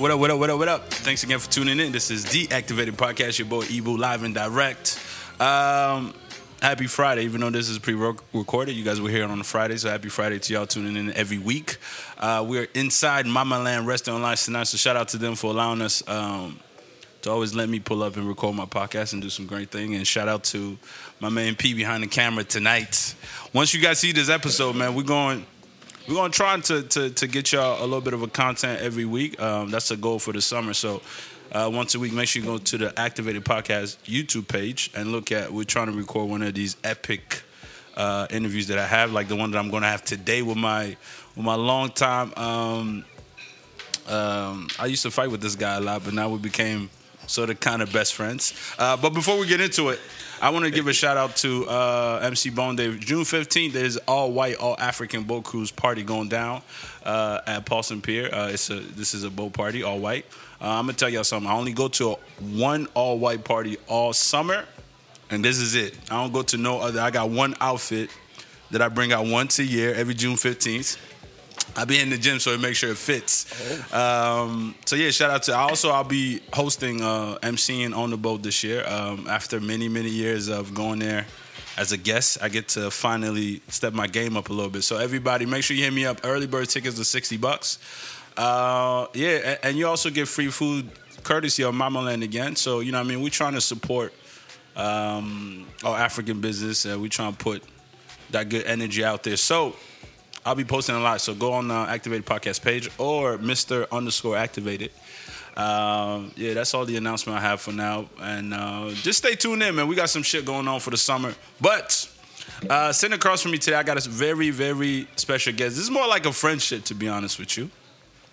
What up, what up, what up, what up, what up? Thanks again for tuning in. This is The Activated Podcast, your boy Ebu live and direct. Um, happy Friday, even though this is pre recorded. You guys were here on a Friday, so happy Friday to y'all tuning in every week. Uh, we're inside Mama Land Restaurant Lounge tonight, so shout out to them for allowing us um, to always let me pull up and record my podcast and do some great thing. And shout out to my man P behind the camera tonight. Once you guys see this episode, man, we're going we're gonna try to, to to get y'all a little bit of a content every week. Um, that's a goal for the summer. So uh, once a week, make sure you go to the Activated Podcast YouTube page and look at. We're trying to record one of these epic uh, interviews that I have, like the one that I'm gonna have today with my with my long time. Um, um, I used to fight with this guy a lot, but now we became sort of kind of best friends. Uh, but before we get into it, I want to give a shout out to uh, MC Bone Day. June 15th is all white, all African boat cruise party going down uh, at Polson Pier. Uh, it's a this is a boat party, all white. Uh, I'm gonna tell y'all something. I only go to a, one all white party all summer, and this is it. I don't go to no other. I got one outfit that I bring out once a year, every June 15th. I be in the gym so it makes sure it fits. Oh. Um, so yeah, shout out to. Also, I'll be hosting uh, MCing on the boat this year. Um, after many many years of going there as a guest, I get to finally step my game up a little bit. So everybody, make sure you hit me up. Early bird tickets are sixty bucks. Uh, yeah, and, you also get free food courtesy of Mama Land again. So you know, what I mean, we're trying to support um, our African business, and we're trying to put that good energy out there. So I'll be posting a lot. So go on the Activated Podcast page or Mr. underscore Activated. Um, yeah, that's all the announcement I have for now. And uh, just stay tuned in, man. We got some shit going on for the summer. But uh, sitting across from me today, I got a very, very special guest. This is more like a friendship, to be honest with you.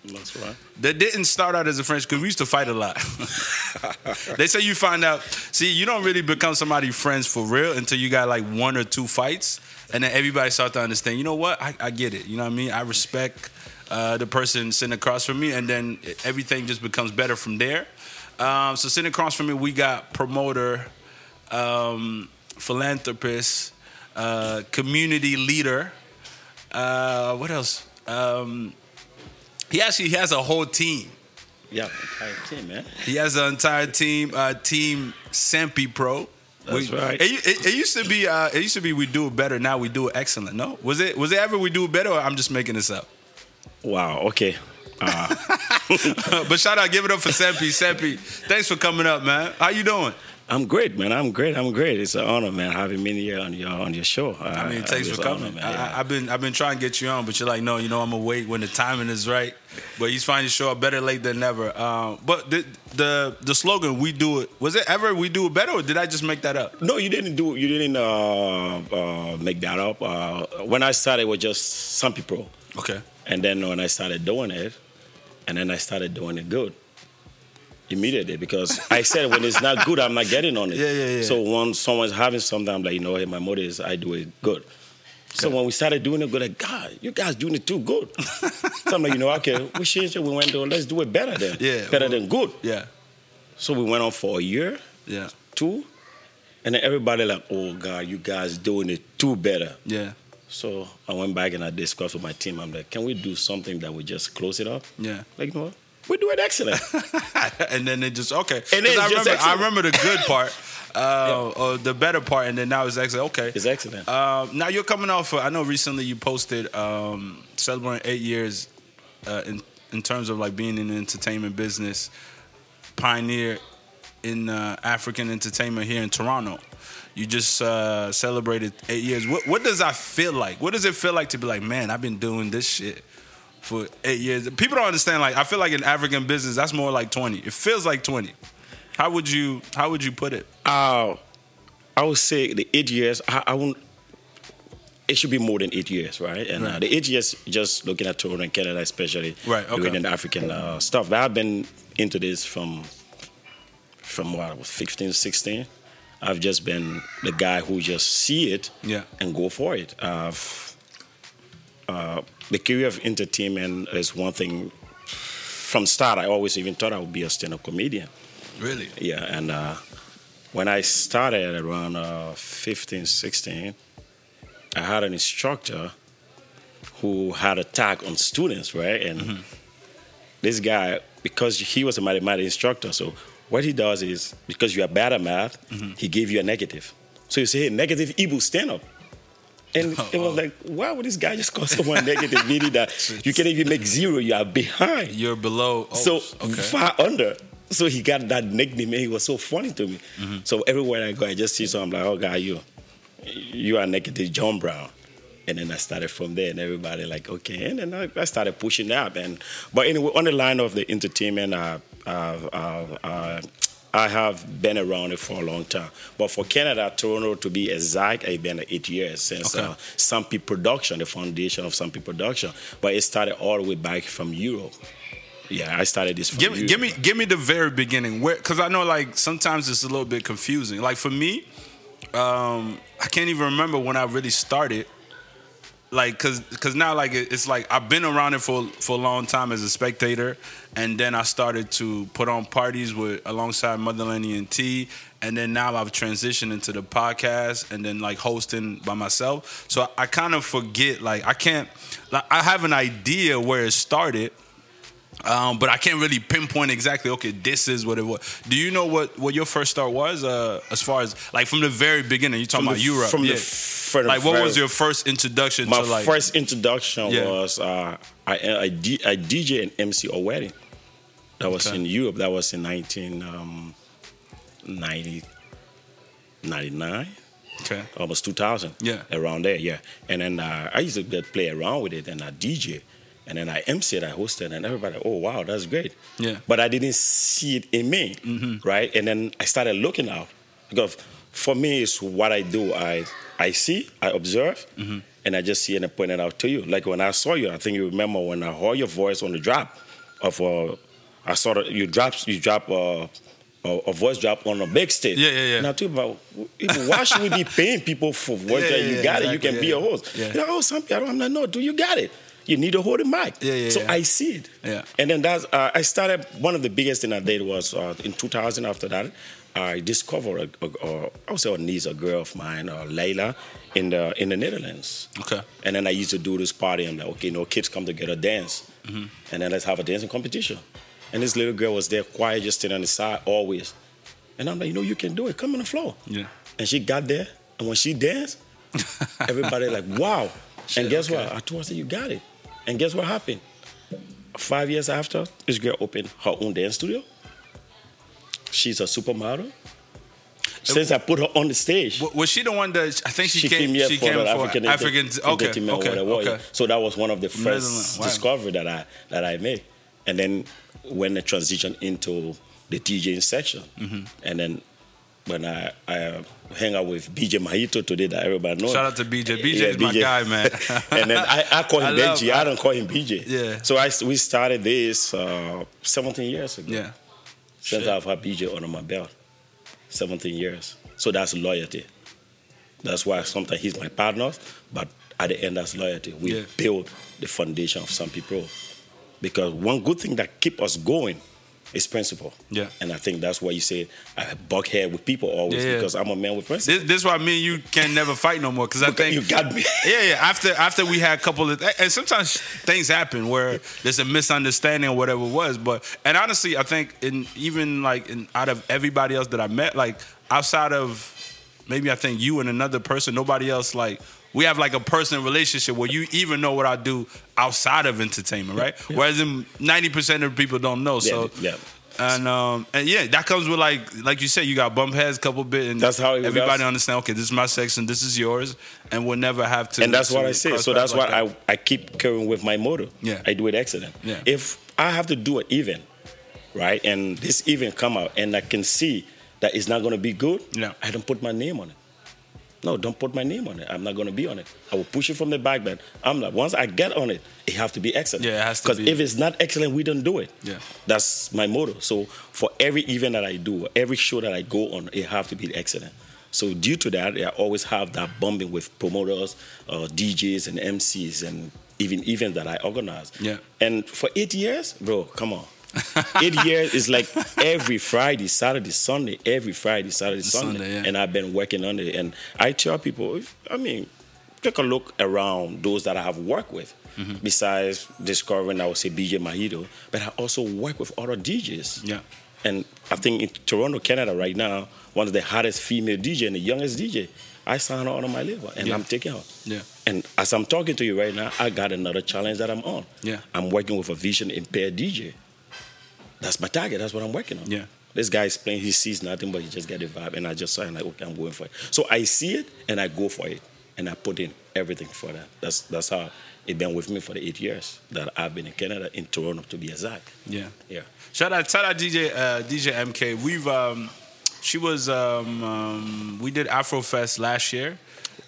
That's right. That didn't start out as a friendship because we used to fight a lot. they say you find out, see, you don't really become somebody friends for real until you got like one or two fights and then everybody start to understand. You know what? I, I get it. You know what I mean? I respect uh, the person sitting across from me, and then everything just becomes better from there. Um, so sitting across from me, we got promoter, um, philanthropist, uh, community leader. Uh, what else? Um, he actually has a whole team. Yeah, entire team, man. He has an entire team, uh, team Sampi Pro. That's we, right. It, it, it, used to be. Uh, it used to be we do it better. Now we do it excellent. No, was it? Was it ever we do it better? Or I'm just making this up. Wow. Okay. Uh. but shout out, give it up for Sempi. Sempi, thanks for coming up, man. How you doing? I'm great, man. I'm great. I'm great. It's an honor, man, having me here on your on your show. I mean, thanks for coming. Honor, I, have been I've been trying to get you on, but you're like, no, you know, I'm gonna wait when the timing is right. But he's finally show up better late than never. Um, but the, the the slogan "We do it" was it ever "We do it better" or did I just make that up? No, you didn't do. You didn't uh, uh, make that up. Uh, when I started, it was just some people. Okay. And then when I started doing it, and then I started doing it good immediately because I said when it's not good, I'm not getting on it. Yeah, yeah, yeah. So when someone's having something, I'm like, you know, hey, my motto is I do it good. So when we started doing it good, like, God, you guys doing it too good. so I'm like, you know, okay, we changed it. We went to let's do it better then. Yeah. Better well, than good. Yeah. So we went on for a year. Yeah. Two. And then everybody like, oh God, you guys doing it too better. Yeah. So I went back and I discussed with my team. I'm like, can we do something that we just close it up? Yeah. Like, you know what? We do it excellent. and then it just okay. And then I remember, excellent. I remember the good part, uh, yeah. or the better part, and then now it's excellent. Okay, it's excellent. Uh, now you're coming off. I know recently you posted um, celebrating eight years uh, in in terms of like being in the entertainment business, pioneer in uh, African entertainment here in Toronto. You just uh, celebrated eight years. What, what does that feel like? What does it feel like to be like, man, I've been doing this shit for eight years. People don't understand. Like I feel like in African business, that's more like twenty. It feels like twenty. How would you How would you put it? Uh, I would say the eight years. I, I won't. It should be more than eight years, right? And right. Uh, the eight years, just looking at Toronto and Canada, especially, right? Okay. Doing the African uh, stuff. But I've been into this from from what I was 15, 16. I've just been the guy who just see it yeah. and go for it. Uh, the career of entertainment is one thing. From start, I always even thought I would be a stand-up comedian. Really? Yeah, and uh, when I started around uh, 15, 16, I had an instructor who had a tag on students, right? And mm-hmm. this guy, because he was a mathematics instructor, so what he does is because you are bad at math, Mm-hmm. he gave you a negative. So you say, hey, negative Ibu, stand up. And it was like, why would this guy just call someone negative, meaning that you can't even make zero, you are behind. You're below. Oh, so okay. far under. So he got that nickname, and he was so funny to me. Mm-hmm. So everywhere I go, I just see someone I'm like, oh, guy, you, you are negative John Brown. And then I started from there, and everybody like, okay. And then I, I started pushing up. And but anyway, on the line of the entertainment, uh, uh, uh, uh, I have been around it for a long time. But for Canada, Toronto, to be exact, I've been eight years since Okay. uh, Sampi Production, the foundation of Sampi Production. But it started all the way back from Europe. Yeah, I started this from Give me, Europe. give me, give me the very beginning. Because I know like sometimes it's a little bit confusing. Like for me, um, I can't even remember when I really started. Like, cause, cause now like it's like I've been around it for for a long time as a spectator, and then I started to put on parties with alongside Motherland and T, and then now I've transitioned into the podcast, and then like hosting by myself. So I, I kind of forget. Like I can't. Like I have an idea where it started, um, but I can't really pinpoint exactly. Okay, this is what it was. Do you know what, what your first start was? Uh, as far as like from the very beginning, you talking From about the- Europe? from the yeah. f- from like what was your first introduction My to like? first introduction Yeah. was uh, I, I, DJ and MC a wedding. That was Okay. in Europe. That was in 1990, 99, okay. almost 2000. Yeah. Around there, yeah. And then uh, I used to play around with it and I DJ. And then I MC it, I hosted, and everybody, oh, wow, that's great. Yeah. Mm-hmm. But I didn't see it in me, right? And then I started looking out. Because for me, it's what I do. I I see, I observe, Mm-hmm. and I just see and I point it out to you. Like when I saw you, I think you remember when I heard your voice on the drop of uh, I saw that you drop you drop uh, a, voice drop on a big stage. Yeah, yeah, yeah. I talk about why should we be paying people for voice Yeah, that you yeah, got it? You exactly, can be a host. Yeah. You know, oh, some people, I'm like, no, do you got it? You need to hold the mic. Yeah, yeah, so yeah. I see it. Yeah. And then that's uh, I started. One of the biggest thing I did was uh, in 2000. After that, I discovered a, a, a I would say a niece, a girl of mine, uh, Layla, in the in the Netherlands. Okay. And then I used to do this party. I'm like, okay, you know, kids come together, dance, Mm-hmm. and then let's have a dancing competition. And this little girl was there, quiet, just sitting on the side, always. And I'm like, you know, you can do it. Come on the floor. Yeah. And she got there, and when she danced, everybody like, wow. Shit, and guess okay. what? I told her, I said, you got it. And guess what happened? Five years after, this girl opened her own dance studio. She's a supermodel. Since I put her on the stage, Was she the one that I think she, she came? came here she for came for African, African. Okay. Okay. Okay. So that was one of the first wow. discovery that I that I made. And then when I transitioned into the DJing section, Mm-hmm. and then when I, I hang out with BJ Mahito today, that everybody knows. Shout out to BJ. BJ is my guy, man. and then I, I call him I love- Benji. I, don't call him BJ. Yeah. So I we started this uh, 17 years ago. Yeah. Since Shit. I've had BJ under my belt, 17 years. So that's loyalty. That's why sometimes he's my partner, but at the end, that's loyalty. We Yeah. build the foundation of Sampi Pro. Because one good thing that keep us going is principle. Yeah. And I think that's why you say I buck head with people always Yeah, yeah. because I'm a man with principle. This, this why me and you can never fight no more because I think you got me. Yeah, yeah. After after we had a couple of and sometimes things happen where there's a misunderstanding or whatever it was. But and honestly, I think in even like in out of everybody else that I met, like outside of maybe I think you and another person, nobody else like we have like a personal relationship where you even know what I do outside of entertainment, right? Whereas in ninety percent of people don't know. So yeah. and um and yeah, that comes with like like you said, you got bump heads, couple bit, and That's how everybody that's- understand. Okay, this is my section, this is yours, and we'll never have to. and that's what I say. So that's why like. I, I keep carrying with my motto. Yeah. I do it excellent. Yeah. If I have to do an event, right, and this event come out and I can see that it's not going to be good, Yeah. I don't put my name on it. No, don't put my name on it. I'm not going to be on it. I will push it from the back, but I'm not. Once I get on it, it have to be excellent. Yeah, it has to Because if it's not excellent, we don't do it. Yeah. That's my motto. So for every event that I do, every show that I go on, it have to be excellent. So due to that, I always have that bumping with promoters, uh, DJs, and MCs, and even events that I organize. Yeah. And for eight years, bro, come on. eight years is like every Friday, Saturday, Sunday, every Friday, Saturday, Sunday. Sunday, yeah. And I've been working on it. And I tell people, if, I mean, take a look around those that I have worked with. Mm-hmm. Besides discovering, I would say BJ Mahito, but I also work with other DJs. Yeah. And I think in Toronto, Canada, right now, one of the hottest female DJ and the youngest DJ, I signed her on my label, and Yeah. I'm taking her. Yeah. And as I'm talking to you right now, I got another challenge that I'm on. Yeah. I'm working with a vision impaired DJ. That's my target. That's what I'm working on. Yeah. This guy is playing, he sees nothing, but he just get the vibe. And I just saw and like, okay, I'm going for it. So I see it and I go for it. And I put in everything for that. That's that's how it been with me for the eight years that I've been in Canada, in Toronto to be exact. Yeah. Yeah. Shout out, shout out DJ uh, DJ MK. We've um, she was um, um, we did Afrofest last year,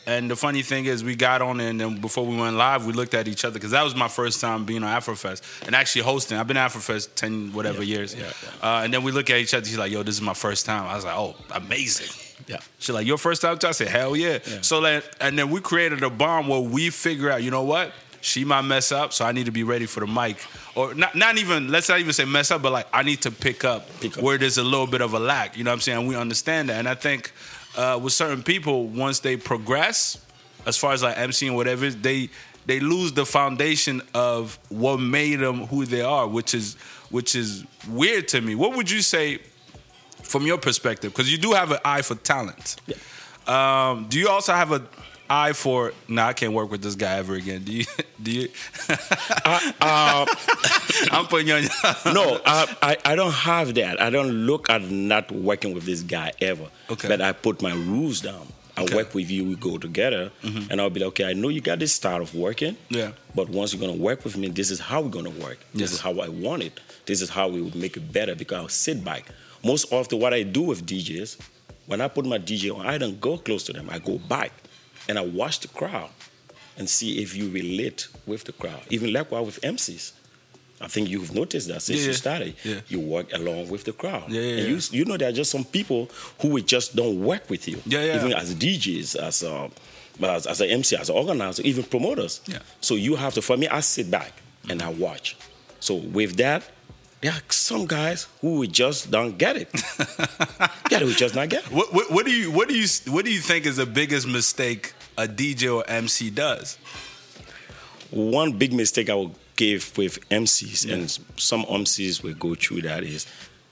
and the funny thing is we got on and then before we went live we looked at each other because that was my first time being on Afrofest and actually hosting. I've been Afrofest ten whatever Yeah, years, yeah, Uh, and then we look at each other. She's like, "Yo, this is my first time." I was like, "Oh, amazing." Yeah. She's like, "Your first time?" too?" I said, "Hell yeah!" Yeah. So like, and then we created a bond where we figure out, you know what? She might mess up, so I need to be ready for the mic, or not. Not even let's not even say mess up, but like I need to pick up, Pick up. where there's a little bit of a lack. You know what I'm saying? We understand that, and I think uh, with certain people, once they progress, as far as like MC and whatever, they they lose the foundation of what made them who they are, which is which is weird to me. What would you say from your perspective? Because you do have an eye for talent. Um, do you also have a eye for? Nah, I can't work with this guy ever again. Do you? Do you? Uh, I'm putting you on. no, I, I, I don't have that. I don't look at not working with this guy ever. Okay. But I put my rules down. I Okay. Mm-hmm. work with you, we go together, and I'll be like, okay, I know you got this style of working. Yeah. But once you're gonna work with me, this is how we're gonna work. This Yes. is how I want it. This is how we would make it better because I'll sit back. Most often, what I do with DJs, when I put my DJ on, I don't go close to them. I go back and I watch the crowd and see if you relate with the crowd. Even likewise with MCs. I think you've noticed that since Yeah, you started. Yeah. You work along with the crowd. Yeah, yeah, and. You, you know there are just some people who would just don't work with you. Yeah, yeah. Even as DJs, as uh, as, as an MC, as an organizer, even promoters. Yeah. So you have to, for me, I sit back and I watch. So with that, there are some guys who just don't get it. yeah, they would just not get it. What, what, what do you what do you what do you think is the biggest mistake a DJ or MC does? One big mistake I would give with MCs, and some MCs will go through that, is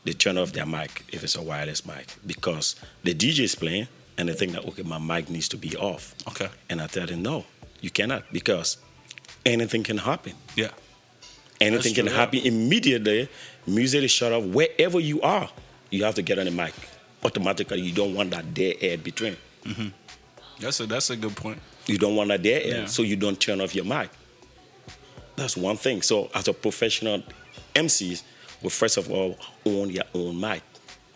they turn off their mic if it's a wireless mic because the DJ is playing and they think that, okay, my mic needs to be off. Okay. And I tell them, no, you cannot because anything can happen. Yeah. Anything true, can yeah. happen immediately. Music is shut off. Wherever you are, you have to get on the mic. Automatically, you don't want that dead air between. Mm-hmm. That's a that's a good point. You don't want to air, Yeah. so you don't turn off your mic. That's one thing. So, as a professional MCs, well, first of all, own your own mic.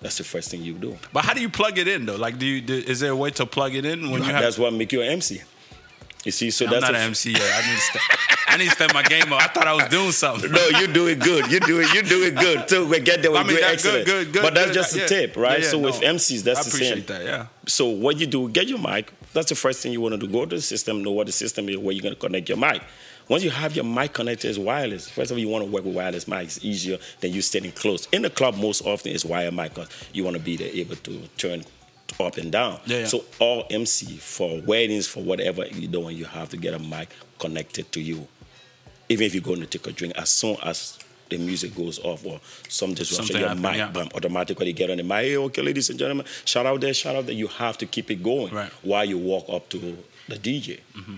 That's the first thing you do. But how do you plug it in though? Like, do you do, is there a way to plug it in when you have? that's what make you an MC. You see, so I'm that's not an MC yet. I need to step, I need to step my game up. I thought I was doing something. No, you do it good. You do it. You do it good. So we get there. We I mean, do it that's good, excellent. good, good, But that's good. just Yeah. a tip, right? Yeah, yeah, so with. MCs, that's I the appreciate same. that. Yeah. So what you do, get your mic. That's the first thing you want to do. Go to the system, know what the system is, where you're going to connect your mic. Once you have your mic connected as wireless, first of all, you want to work with wireless mics. It's easier than you standing close. In the club, most often it's wire mic because you want to be there able to turn up and down. Yeah, yeah. So all MC for weddings, for whatever you're doing, you have to get a mic connected to you. Even if you're going to take a drink, as soon as the music goes off or some disruption, Something your happen, mic yeah. bam, automatically get on the mic. Hey, okay, ladies and gentlemen, shout out there, shout out there. You have to keep it going Right. while you walk up to the DJ. Mm-hmm.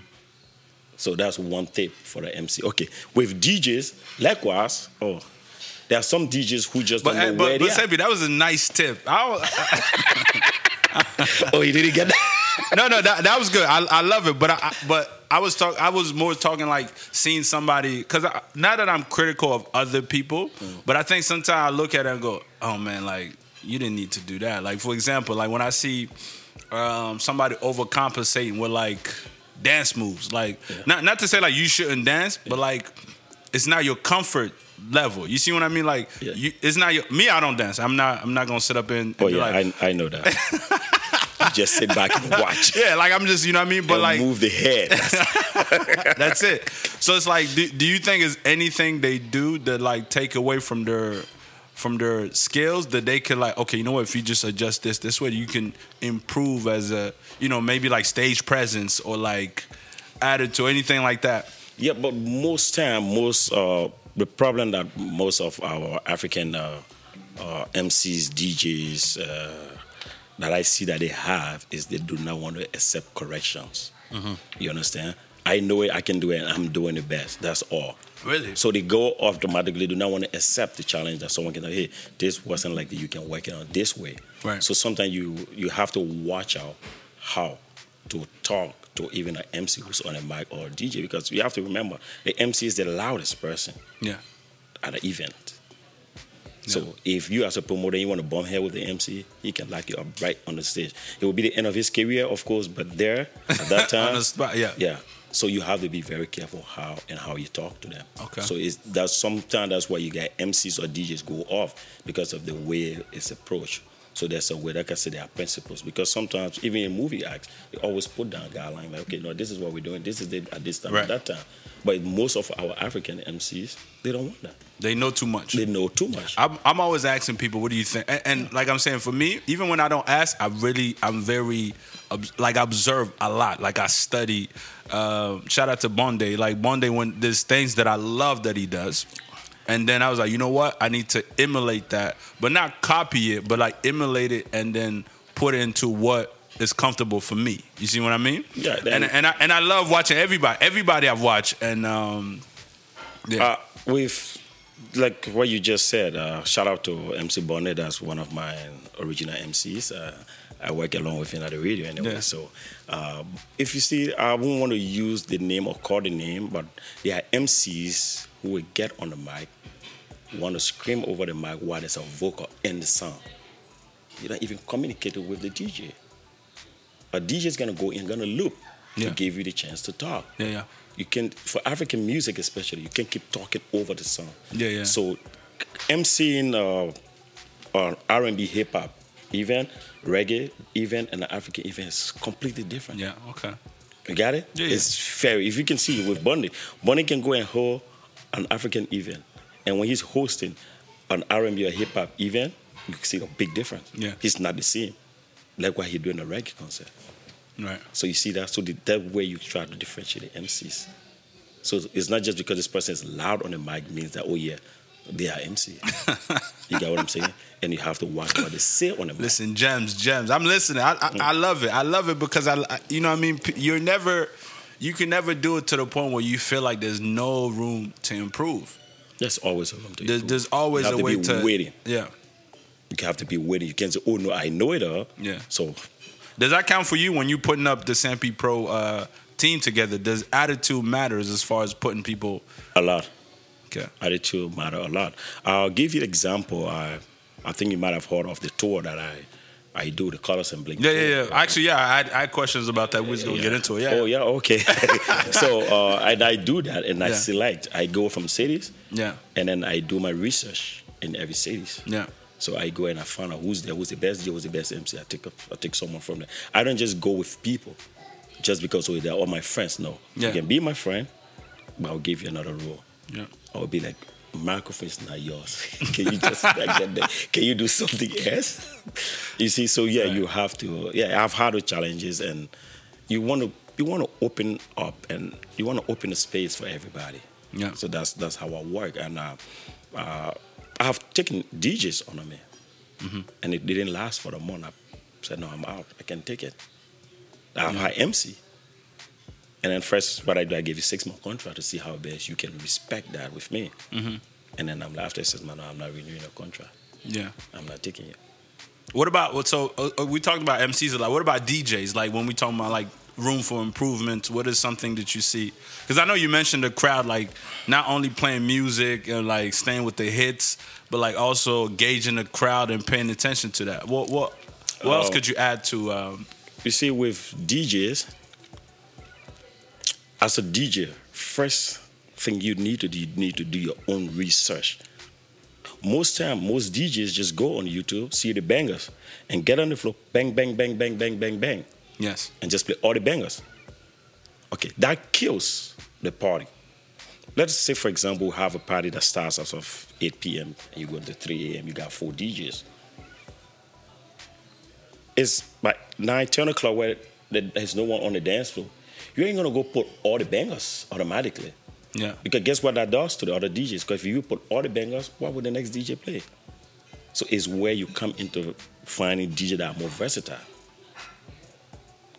So that's one tip for the MC. Okay, with DJs, likewise, oh, there are some DJs who just But don't know but, where but they are. Sebi, that was a nice tip. I, Oh, you didn't get that? No, no, that, that was good. I, I love it, but I, I- but I was talk, I was more talking like seeing somebody because not that I'm critical of other people, but I think sometimes I look at it and go, oh man, like you didn't need to do that. Like for example, like when I see um, somebody overcompensating with like dance moves, like not not to say like you shouldn't dance, but like it's not your comfort level. You see what I mean? Like Yeah. you, it's not your me. I don't dance. I'm not. I'm not gonna sit up and, and Oh yeah, like, I, I know that. You just sit back and watch. yeah, like I'm just you know what I mean. But and like move the head. That's- That's it. So it's like, do, do you think is anything they do that like take away from their from their skills that they could like, okay, you know what? If you just adjust this this way, you can improve as a, you know, maybe like stage presence or like added to anything like that? Yeah, but most time, most uh, the problem that most of our African uh, uh, MCs, DJs uh, that I see that they have is they do not want to accept corrections. Mm-hmm. You understand? I know it, I can do it, and I'm doing the best. That's all. Really? So they go automatically do not want to accept the challenge that someone can say, hey, this wasn't like that. You can work it on this way. Right. So sometimes you you have to watch out how to talk to even an MC who's on a mic or a DJ because you have to remember the MC is the loudest person Yeah. at an event. So if you as a promoter you want to bump head with the MC, he can lock you up right on the stage. It will be the end of his career, of course, but there at that time, On the spot, yeah. yeah. So you have to be very careful how and how you talk to them. Okay. So it's that's sometimes that's why you get MCs or DJs go off because of the way it's approached. So there's a way, like I said, there are principles. Because sometimes, even in movie acts, they always put down guidelines like, okay, no, this is what we're doing. This is it at this time, Right. at that time. But most of our African MCs, they don't want that. They know too much. They know too much. I'm, I'm always asking people, what do you think? And, and like I'm saying, for me, even when I don't ask, I really, I'm very, like, I observe a lot. Like, I study. Uh, shout out to Bonde. Like, Bonde, when there's things that I love that he does. And then I was like, you know what? I need to emulate that, but not copy it, but like emulate it and then put it into what is comfortable for me. You see what I mean? Yeah, And and I and I love watching everybody. Everybody I've watched, and um, yeah, Uh, with like what you just said, uh, shout out to MC Bonnet. That's one of my original MCs. Uh, I work along with him at the radio anyway. Yeah. So um, if you see, I wouldn't want to use the name or call the name, but there are MCs who will get on the mic, want to scream over the mic while there's a vocal in the song. You don't even communicate it with the DJ. A DJ is gonna go in, gonna loop Yeah. to give you the chance to talk. yeah, yeah. You can for African music especially, you can keep talking over the song. Yeah, yeah. So MCing uh, on R&B, hip hop, even reggae, even and the African event is completely different. Yeah, okay. You got it? Yeah, yeah. It's very. If you can see with Bunny, Bunny can go and hold an African event, and when he's hosting an R&B or hip hop event, you can see a big difference. Yeah. He's not the same. Like what he doing a reggae concert. Right. So you see that. So the, that way you try to differentiate the MCs. So it's not just because this person is loud on the mic means that oh yeah, they are MC. you get what I'm saying? And you have to watch what they say on the mic. Listen, gems, gems. I'm listening. I, I, I mm. love it. I love it because I, I- you know, what I mean, you're never, you can never do it to the point where you feel like there's no room to improve. There's always a to There's, there's always you have a to way be to waiting. Yeah. You have to be waiting. You can't say, oh no, I know it all. Yeah. So Does that count for you when you're putting up the Sampi Pro uh, team together? Does attitude matters as far as putting people? a lot. Okay. Attitude matter a lot. I'll give you an example. I I think you might have heard of the tour that I I do, the Colors and Blink. Yeah, yeah, yeah. Actually, yeah, I had, I had questions about that. We're just gonna get into it. Yeah. Oh yeah, okay. so uh, I, I do that and I Yeah. select. I go from cities Yeah. and then I do my research in every cities. Yeah. So I go and I find out who's there, who's the best DJ, who's the best MC. I take a, I take someone from there. I don't just go with people just because oh, they're all my friends. No, Yeah. you can be my friend, but I'll give you another rule. Yeah. I'll be like, microphone is not yours. can you just like that? there? Can you do something else? You see, so yeah, you have to. Yeah, I've had the challenges, and you want to you want to open up, and you want to open a space for everybody. Yeah. So that's that's how I work, and uh, uh, I have taken DJs on me, Mm-hmm. and it didn't last for a month. I said, no, I'm out. I can take it. I've had MC. And then first, what I do, I give you six month contract to see how best you can respect that with me. Mm-hmm. And then I'm after I says, man, no, I'm not renewing a contract. Yeah. I'm not taking it. What about what? So uh, uh, we talked about MCs a lot. What about DJs? Like when we talking about like room for improvement, what is something that you see? Because I know you mentioned the crowd, like not only playing music and like staying with the hits, but like also gauging the crowd and paying attention to that. What what what else Oh. could you add to? Um, You see, with DJs, as a DJ, first thing you need to do, you need to do your own research. Most time, most DJs just go on YouTube, see the bangers, and get on the floor, bang, bang, bang, bang, bang, bang, bang, yes. and just play all the bangers. Okay, that kills the party. Let's say, for example, we have a party that starts as of 8 p.m. and you go to 3 a.m. You got four DJs. It's by 9, 10 o'clock where there's no one on the dance floor. You ain't gonna go put all the bangers automatically. Yeah. Because guess what that does to the other DJs? Because if you put all the bangers, what would the next DJ play? So it's where you come into finding DJ that are more versatile.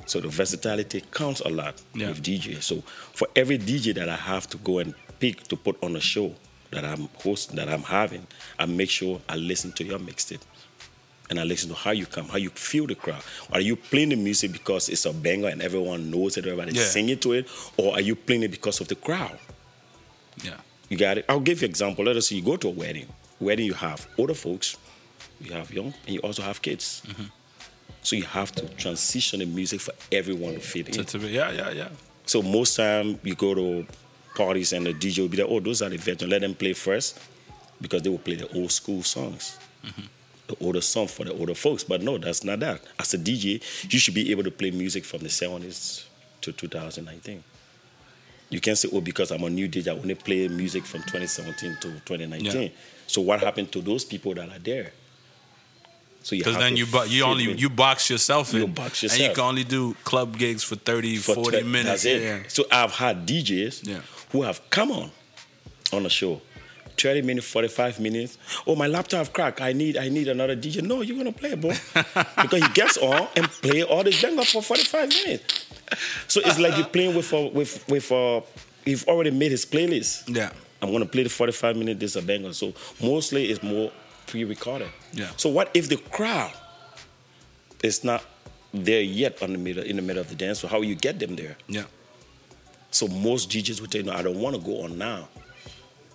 So the versatility counts a lot Yeah. with DJ. So for every DJ that I have to go and pick to put on a show that I'm hosting, that I'm having, I make sure I listen to your mixtape. And I listen to how you come, how you feel the crowd. Are you playing the music because it's a banger and everyone knows it, everybody's Yeah. singing to it? Or are you playing it because of the crowd? Yeah. You got it. I'll give you an example. Let us say you go to a wedding. Wedding, you have older folks, you have young, and you also have kids. Mm-hmm. So you have to transition the music for everyone to fit in. be, yeah, yeah, yeah. So most time you go to parties and the DJ will be like, "Oh, those are the veterans. Let them play first, because they will play the old school songs." The older song for the older folks, but no, that's not that. As a DJ, you should be able to play music from the 70s to 2019. You can't say, oh, because I'm a new DJ, I only play music from 2017 to 2019. Yeah. So what happened to those people that are there? So you Because then you bu- you only in. you box yourself in, You box and you can only do club gigs for 30, for 40 twe- minutes. That's it. Yeah. So I've had DJs Yeah. who have come on on a show. 30 minutes, 45 minutes. Oh, my laptop cracked. I need I need another DJ. No, you're gonna play, bro. because he gets on and play all the banger for 45 minutes. So it's like you're playing with a, with with uh he's already made his playlist. Yeah. I'm gonna play the 45 minute this a banger. So mostly it's more pre-recorded. Yeah. So what if the crowd is not there yet on the middle in the middle of the dance? So how you get them there? Yeah. So most DJs would tell you, no, I don't want to go on now.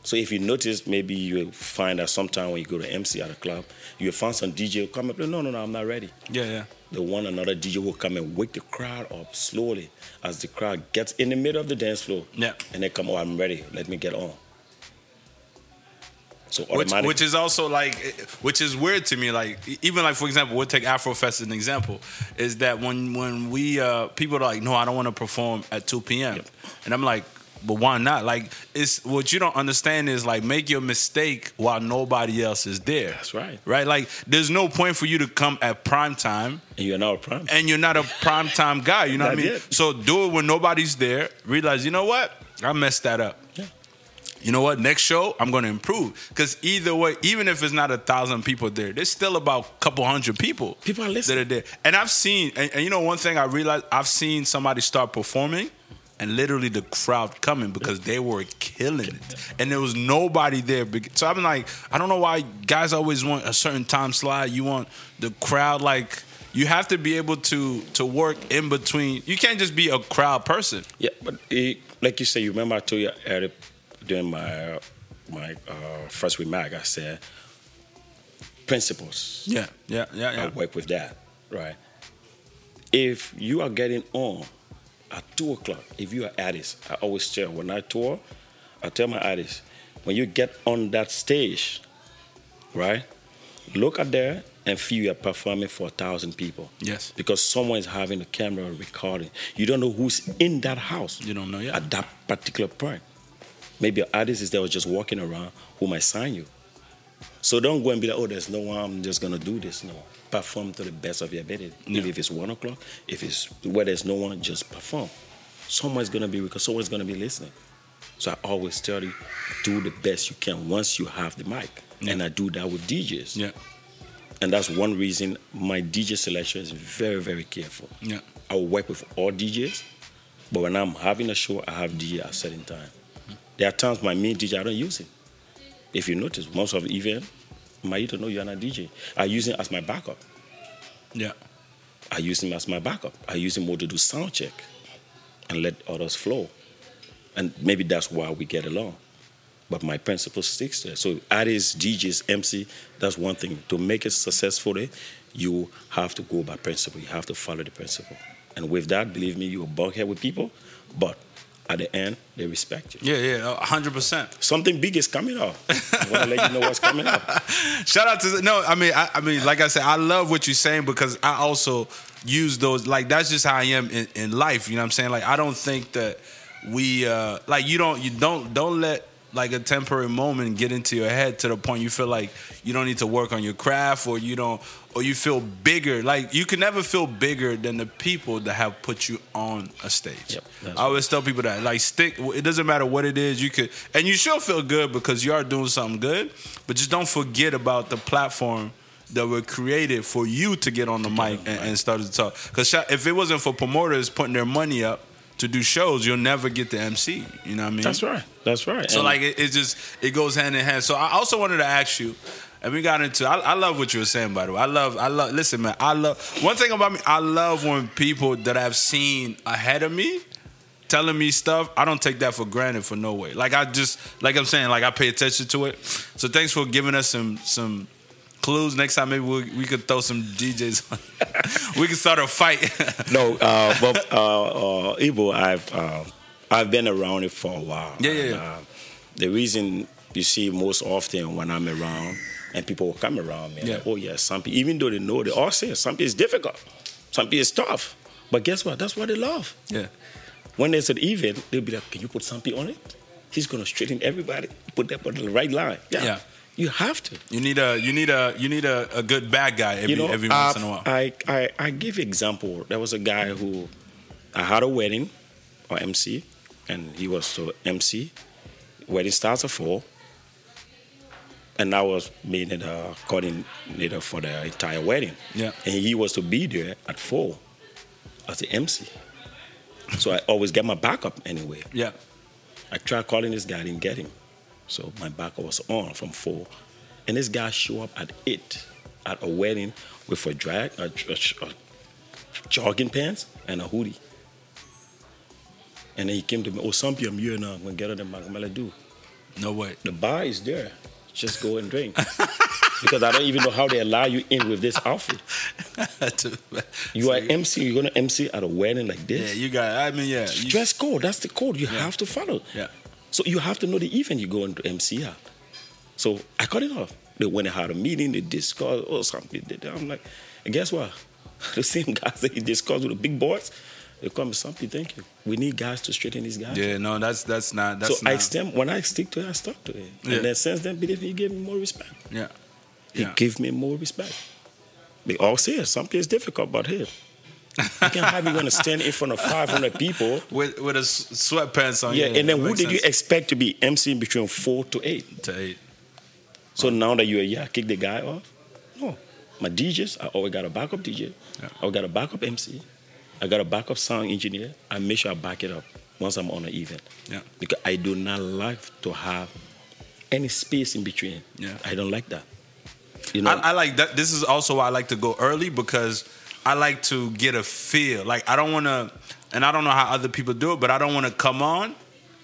So if you notice, maybe you find that sometime when you go to MC at a club, you find some DJ who come up, no, no, no, I'm not ready. Yeah, yeah. The one another DJ will come and wake the crowd up slowly as the crowd gets in the middle of the dance floor. Yeah. And they come, oh, I'm ready. Let me get on. So Which, which is also like, which is weird to me. Like, even like for example, we'll take Afrofest as an example. Is that when when we uh people are like, no, I don't want to perform at two p.m. Yep. and I'm like, but why not? Like, it's what you don't understand is like make your mistake while nobody else is there. That's right. Right. Like, there's no point for you to come at prime time and you're not a prime. and you're not a prime time guy. You know what I mean? it. So do it when nobody's there. Realize, you know what? I messed that up. Yeah. You know what? Next show, I'm going to improve. Because either way, even if it's not a thousand people there, there's still about a couple hundred people. People are that listening. are there. And I've seen, and, and you know, one thing I realized, I've seen somebody start performing. And literally the crowd coming because they were killing it, and there was nobody there. So I'm like, I don't know why guys always want a certain time slot. You want the crowd like you have to be able to to work in between. You can't just be a crowd person. Yeah, but it, like you say, you remember I told you earlier during my my uh, first remark, I said principles. Yeah, yeah, yeah, I yeah. work with that, right? If you are getting on at two o'clock, if you are an artist, I always tell when I tour, I tell my artists, when you get on that stage, right? Look at there and feel you're performing for a thousand people. Yes. Because someone is having a camera recording. You don't know who's in that house You don't know, yeah. at that particular point. Maybe an artist is there was just walking around who might sign you. So don't go and be like, oh, there's no one, I'm just gonna do this. No. Perform to the best of your ability. Yeah. If, it's one o'clock, if it's where there's no one, just perform. Someone's gonna be because someone's gonna be listening. So I always tell you, do the best you can once you have the mic. Yeah. And I do that with DJs. Yeah, And that's one reason my DJ selection is very, very careful. yeah, I will work with all DJs, but when I'm having a show, I have DJ at a certain time. Mm. There are times my main DJ, I don't use it. If you notice, most of the event, my you don't know you're not DJ. I use him as my backup. yeah. I use him as my backup. I use him more to do sound check and let others flow. And maybe that's why we get along. But my principle sticks there. So artists, DJs, MC, that's one thing. To make it successfully, eh, you have to go by principle. You have to follow the principle. And with that, believe me, you'll bug head with people, but at the end, they respect you. Yeah, yeah, a hundred percent. Something big is coming up. I want to let you know what's coming up. Shout out to no, I mean, I, I mean, like I said, I love what you're saying because I also use those. Like that's just how I am in, in life. You know what I'm saying? Like I don't think that we uh like you don't you don't don't let like a temporary moment get into your head to the point you feel like you don't need to work on your craft or you don't or you feel bigger. Like you can never feel bigger than the people that have put you on a stage. Yep, i always tell people that like stick it doesn't matter what it is you could and you should feel good because you are doing something good but just don't forget about the platform that were created for you to get on the mic and, and start to talk. Because if it wasn't for promoters putting their money up to do shows, you'll never get the MC. You know what I mean? That's right. That's right. So And- like it, it just it goes hand in hand. So I also wanted to ask you, and we got into. I, I love what you were saying, by the way. I love. I love. Listen, man. I love one thing about me. I love when people that I've seen ahead of me telling me stuff. I don't take that for granted for no way. Like I just like I'm saying. Like I pay attention to it. So thanks for giving us some some. Clues. Next time, maybe we, we could throw some DJs. on. we could start a fight. no, uh, but uh, uh, Igbo, I've uh, I've been around it for a while. Yeah, yeah, And, yeah. uh, the reason you see most often when I'm around and people will come around me, Yeah. like, oh yeah, some people, even though they know, they all say something is difficult, something is tough. But guess what? That's what they love. yeah. When there's an event, they'll be like, can you put something on it? He's gonna straighten everybody, put that on the right line. Yeah, Yeah. You have to. You need a you need a you need a, a good bad guy every you know, every once in a while. I, I, I give example. There was a guy who I had a wedding or MC, and he was to MC. Wedding starts at four, and I was being the coordinator for the entire wedding. Yeah. and he was to be there at four as the MC. So I always get my backup anyway. yeah. I tried calling this guy, didn't get him. So my backup was on from four. And this guy show up at eight at a wedding with a drag, a, a, a jogging pants and a hoodie. And then he came to me, oh, some I'm here now. I'm going to get on the mic. I'm to do. No way. The bar is there. Just go and drink. because I don't even know how they allow you in with this outfit. You are MC, you're going to MC at a wedding like this. Yeah, you got. I mean, yeah. You, Dress code, that's the code you have to follow. yeah. So you have to know the event you're going to MC at. So I cut it off. They went and had a meeting, they discussed or something. I'm like, and guess what? The same guys that he discussed with the big boys, they come something, thank you. We need guys to straighten these guys. Yeah. No, that's that's not. That's so I not. stand, when I stick to it, I stuck to it. Yeah. And then since then, believe me, he gave me more respect. yeah. He Yeah. gave me more respect. They all say it. Something is difficult about him. You can't have you going to stand in front of 500 people. With with a sweatpants on. Yeah, and then who did you expect to be MC in between four to eight? to eight? So now that you're here, I kick the guy off? No. My DJs, I always got a backup DJ. Yeah. I got a backup MC. I got a backup sound engineer. I make sure I back it up once I'm on an event. Yeah. Because I do not like to have any space in between. Yeah. I don't like that. You know, I, I like that. This is also why I like to go early because I like to get a feel. Like I don't want to, and I don't know how other people do it, but I don't want to come on.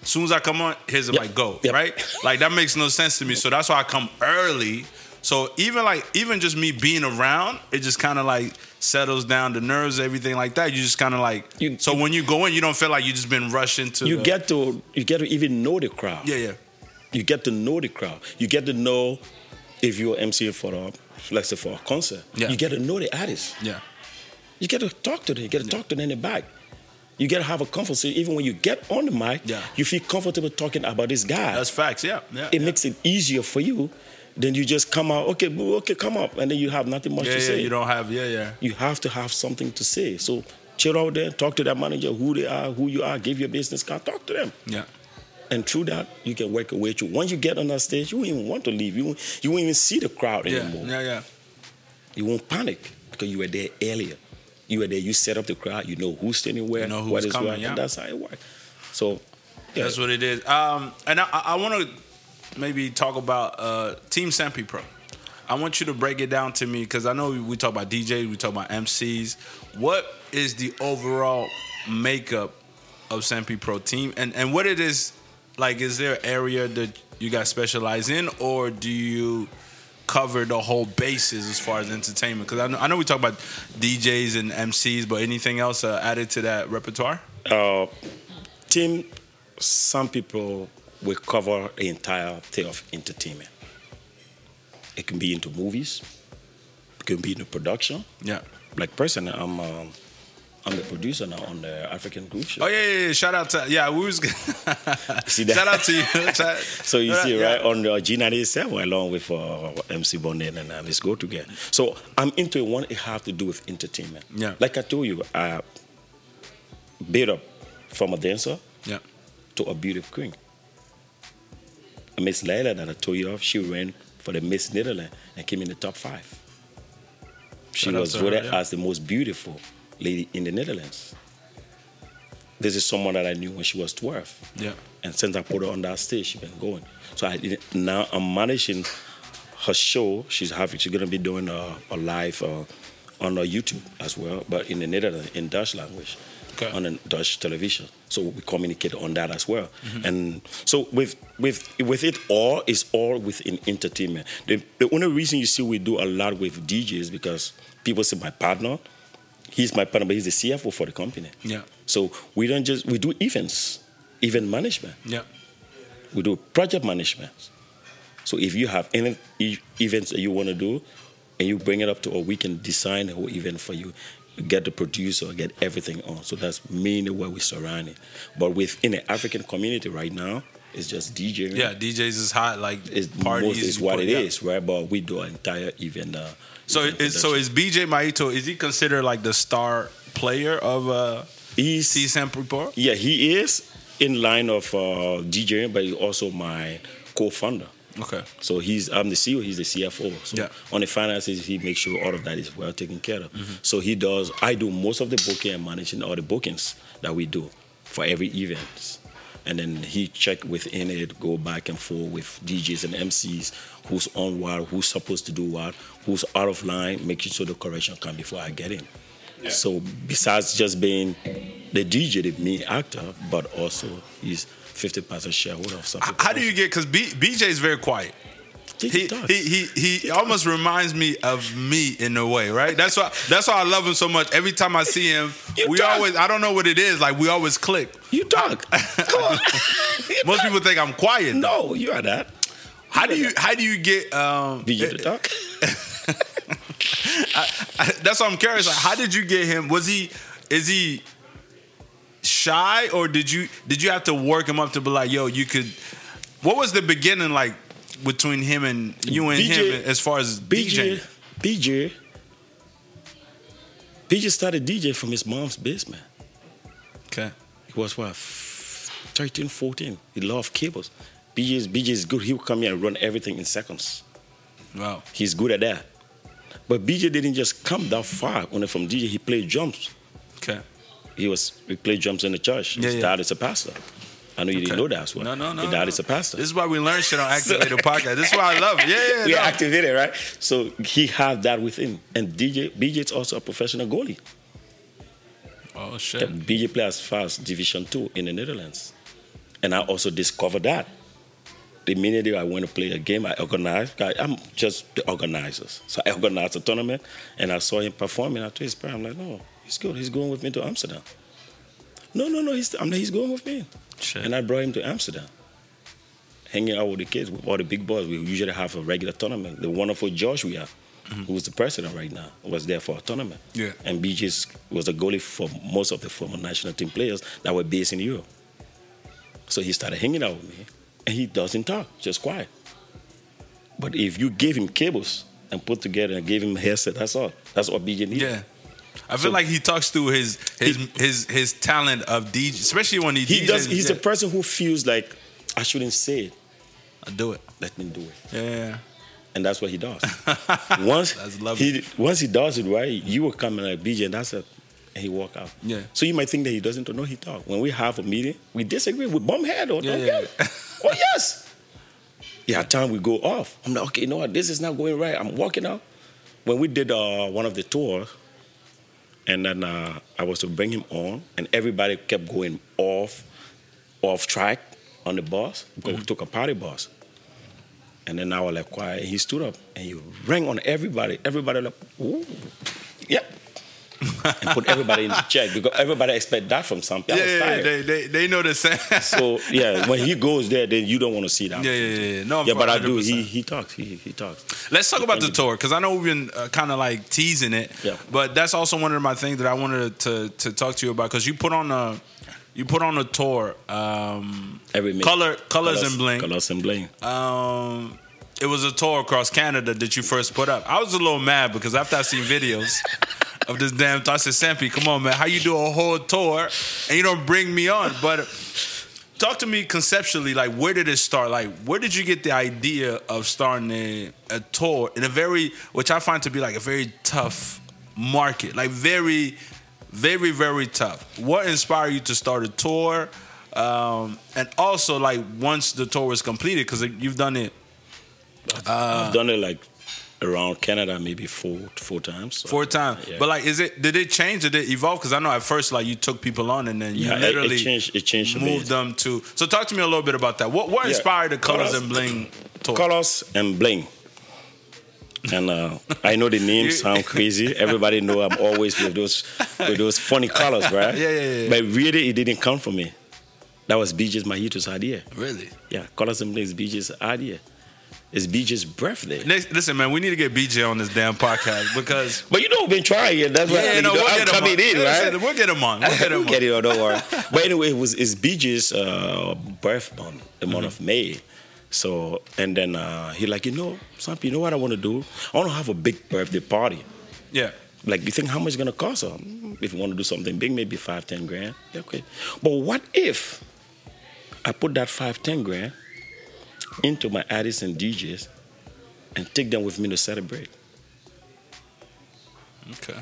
As soon as I come on, here's Yep. mic, go Yep. right. Like that makes no sense to me. So that's why I come early. So even like even just me being around, it just kind of like settles down the nerves, everything like that. You just kind of like. You- so when you go in, you don't feel like you just been rushed into. you the- get to you get to even know the crowd. Yeah, yeah, You get to know the crowd. You get to know if you're MCing for a let's say for a concert. Yeah. You get to know the artist. yeah, You get to talk to them. You get to talk to them in the back. You get to have a comfort. conversation. Even when you get on the mic, Yeah. you feel comfortable talking about this guy. that's facts. Yeah, yeah. it yeah. makes it easier for you then you just come out, okay, boo, okay, come up, and then you have nothing much yeah, to yeah. say. You don't have. Yeah, yeah. You have to have something to say. So chill out there, talk to that manager, who they are, who you are, give your business card, talk to them. Yeah. And through that, you can work your way through. Once you get on that stage, you won't even want to leave. You won't, you won't even see the crowd Yeah, anymore. yeah, yeah. You won't panic because you were there earlier. You were there, you set up the crowd, you know who's standing where, You know who's what is coming, what, yeah. and that's how it works. So, yeah. That's what it is. Um, and I, I want to maybe talk about uh, Team Sampi Pro. I want you to break it down to me because I know we talk about DJs, we talk about MCs. What is the overall makeup of Sampi Pro team, and and what it is like? Is there an area that you guys specialize in, or do you cover the whole bases as far as entertainment? Because I know, I know we talk about DJs and MCs, but anything else uh, added to that repertoire? uh, team, Sampi Pro will cover the entire thing of entertainment. It can be into movies, it can be into production. Yeah, Like personally, I'm um, I'm the producer now on the African Groove Show. Oh yeah, yeah, yeah. Shout out to yeah. We was See that? shout out to you. So you see, Yeah. right on the G97, along with uh, MC Bonnet and uh, Let's Go Together. So I'm into it. One, it have to do with entertainment. Yeah. Like I told you, I built up from a dancer Yeah. to a beautiful queen. Miss Leila that I told you of, she ran for the Miss Netherlands and came in the top five. She Shout was voted yeah. as the most beautiful lady in the Netherlands. This is someone that I knew when she was 12. Yeah. And since I put her on that stage, she's been going. So I now I'm managing her show. She's having she's gonna be doing a, a live uh, on her YouTube as well, but in the Netherlands in Dutch language, Okay. on a Dutch television. So we communicate on that as well. And so with with with it all, it's all within entertainment. The the only reason you see we do a lot with DJs because people say my partner. He's my partner, but he's the CFO for the company. Yeah. So we don't just we do events, event management. Yeah. We do project management. So if you have any events that you want to do, and you bring it up to, or we can design a whole event for you, get the producer, get everything on. So that's mainly where we surround it. But within the African community right now, it's just DJing. Yeah. DJs is hot. Like It's parties most is what it yeah. is, right? But we do an entire event. Uh, So is so is BJ Maito? Is he considered like the star player of uh, He's- C? Yeah, he is in line of uh, DJing, but he's also my co-founder. Okay. So he's I'm the CEO, he's the CFO. So Yeah. on the finances, he makes sure all of that is well taken care of. Mm-hmm. So he does. I do most of the booking and managing all the bookings that we do for every event. And then he check within it, go back and forth with DJs and MCs, who's on what, who's supposed to do what, who's out of line, making sure the correction come before I get in. So besides just being the DJ, the main actor, but also he's 50% shareholder of something. How do you get? Because B, BJ is very quiet. He, He he he almost reminds me of me in a way, right? That's why that's why I love him so much. Every time I see him, You we always I don't know what it is, like we always click. You talk. Come on. Most people think I'm quiet. No, you are that. How do you how do you get um Did you talk? that's what I'm curious. Like, how did you get him? Was he is he shy or did you did you have to work him up to be like, yo, you could what was the beginning like between him and you and BJ him as far as BJ, DJing? BJ, BJ started DJ from his mom's basement. Okay. He was what, 13, 14. He loved cables. BJ is, BJ is good. He would come here and run everything in seconds. Wow. He's good at that. But BJ didn't just come that far. Only from DJ, he played drums. Okay. He was he played drums in the church. Yeah, dad is a pastor. I know you didn't know that as well. No, no, no. His dad no. is a pastor. This is why we learn shit on Activated Podcast. This is why I love it. Yeah, yeah. we no. activated, right? So he had that within. And DJ, BJ is also a professional goalie. Oh shit. BJ plays fast Division Two in the Netherlands, and I also discovered that. The minute I went to play a game, I organized. I'm just the organizers, so I organized a tournament, and I saw him performing. I told his parents, "I'm like, no, he's good. He's going with me to Amsterdam." No, no, no. He's, I'm like, he's going with me, Shit. and I brought him to Amsterdam, hanging out with the kids, with all the big boys. We usually have a regular tournament. The wonderful Josh we have, who's the president right now, was there for a tournament. Yeah. And BJ was a goalie for most of the former national team players that were based in Europe. So he started hanging out with me, and he doesn't talk, just quiet. But if you gave him cables and put together and gave him a headset, that's all. That's what BJ needed. Yeah. I feel So- like he talks through his his his his talent of DJ, especially when he, He DJs. does. He's yeah. the person who feels like I shouldn't say it. I do it. Let me do it. Yeah. and that's what he does. once That's lovely. he once he does it right, you will come and like BJ, and that's it, and he walk out. Yeah. So you might think that he doesn't know he talk. When we have a meeting, we disagree, we bump head or Yeah, don't yeah, get it. Oh yes. Yeah, time we go off. I'm like, okay, you know what? This is not going right. I'm walking out. When we did uh, one of the tours, and then uh, I was to bring him on, and everybody kept going off, off track on the bus because Mm-hmm. we took a party bus. And then I was like quiet. He stood up and he rang on everybody. Everybody like, ooh, yep. and put everybody in check because everybody expect that from people. Yeah, yeah, they, they they know the same. so yeah, when he goes there, then you don't want to see that. Yeah, yeah, yeah. No, yeah, but I do. He he talks. He he talks. Let's talk about the tour because I know we've been uh, kind of like teasing it. Yeah. But that's also one of my things that I wanted to to talk to you about because you put on a you put on a tour. Um, Every color colors, and bling. Colors and bling. Um, it was a tour across Canada that you first put up. I was a little mad because after I seen videos of this damn, said, Sampi, come on, man, how you do a whole tour and you don't bring me on? But talk to me conceptually, like where did it start? Like where did you get the idea of starting a, a tour in a very, which I find to be like a very tough market, like very, very, very tough. What inspired you to start a tour? Um, and also, like once the tour was completed, because you've done it I've done it like around Canada maybe four four times. Four times. Yeah. But like, is it did it change? Did it evolve? Because I know at first, like you took people on and then you Yeah, it- it literally changed- it changed moved them to. So talk to me a little bit about that. What what Yeah. inspired the colors Colors- and bling colors and bling. And uh, I know the names sound crazy. Everybody know I'm always with those with those funny colors, right? Yeah, yeah, yeah. But really, it didn't come from me. That was BJ's Mahito's idea. Really? Yeah, colors and bling is BJ's idea. It's BJ's birthday. Next, listen, man, we need to get BJ on this damn podcast because. But you know, we've been trying it. That's why Yeah, you no, know, we'll I'm get him coming on. in, right? We'll get him on. We'll get him We'll on. get it, don't worry. But anyway, it was it's BJ's uh, birth month, the month of May. So and then uh, he like, you know, some you know what I want to do? I want to have a big birthday party. Yeah. Like, you think how much it's gonna cost? Um, if you want to do something big, maybe five, ten grand. Yeah, okay. But what if I put that five, ten grand into my artists and DJs and take them with me to celebrate? Okay.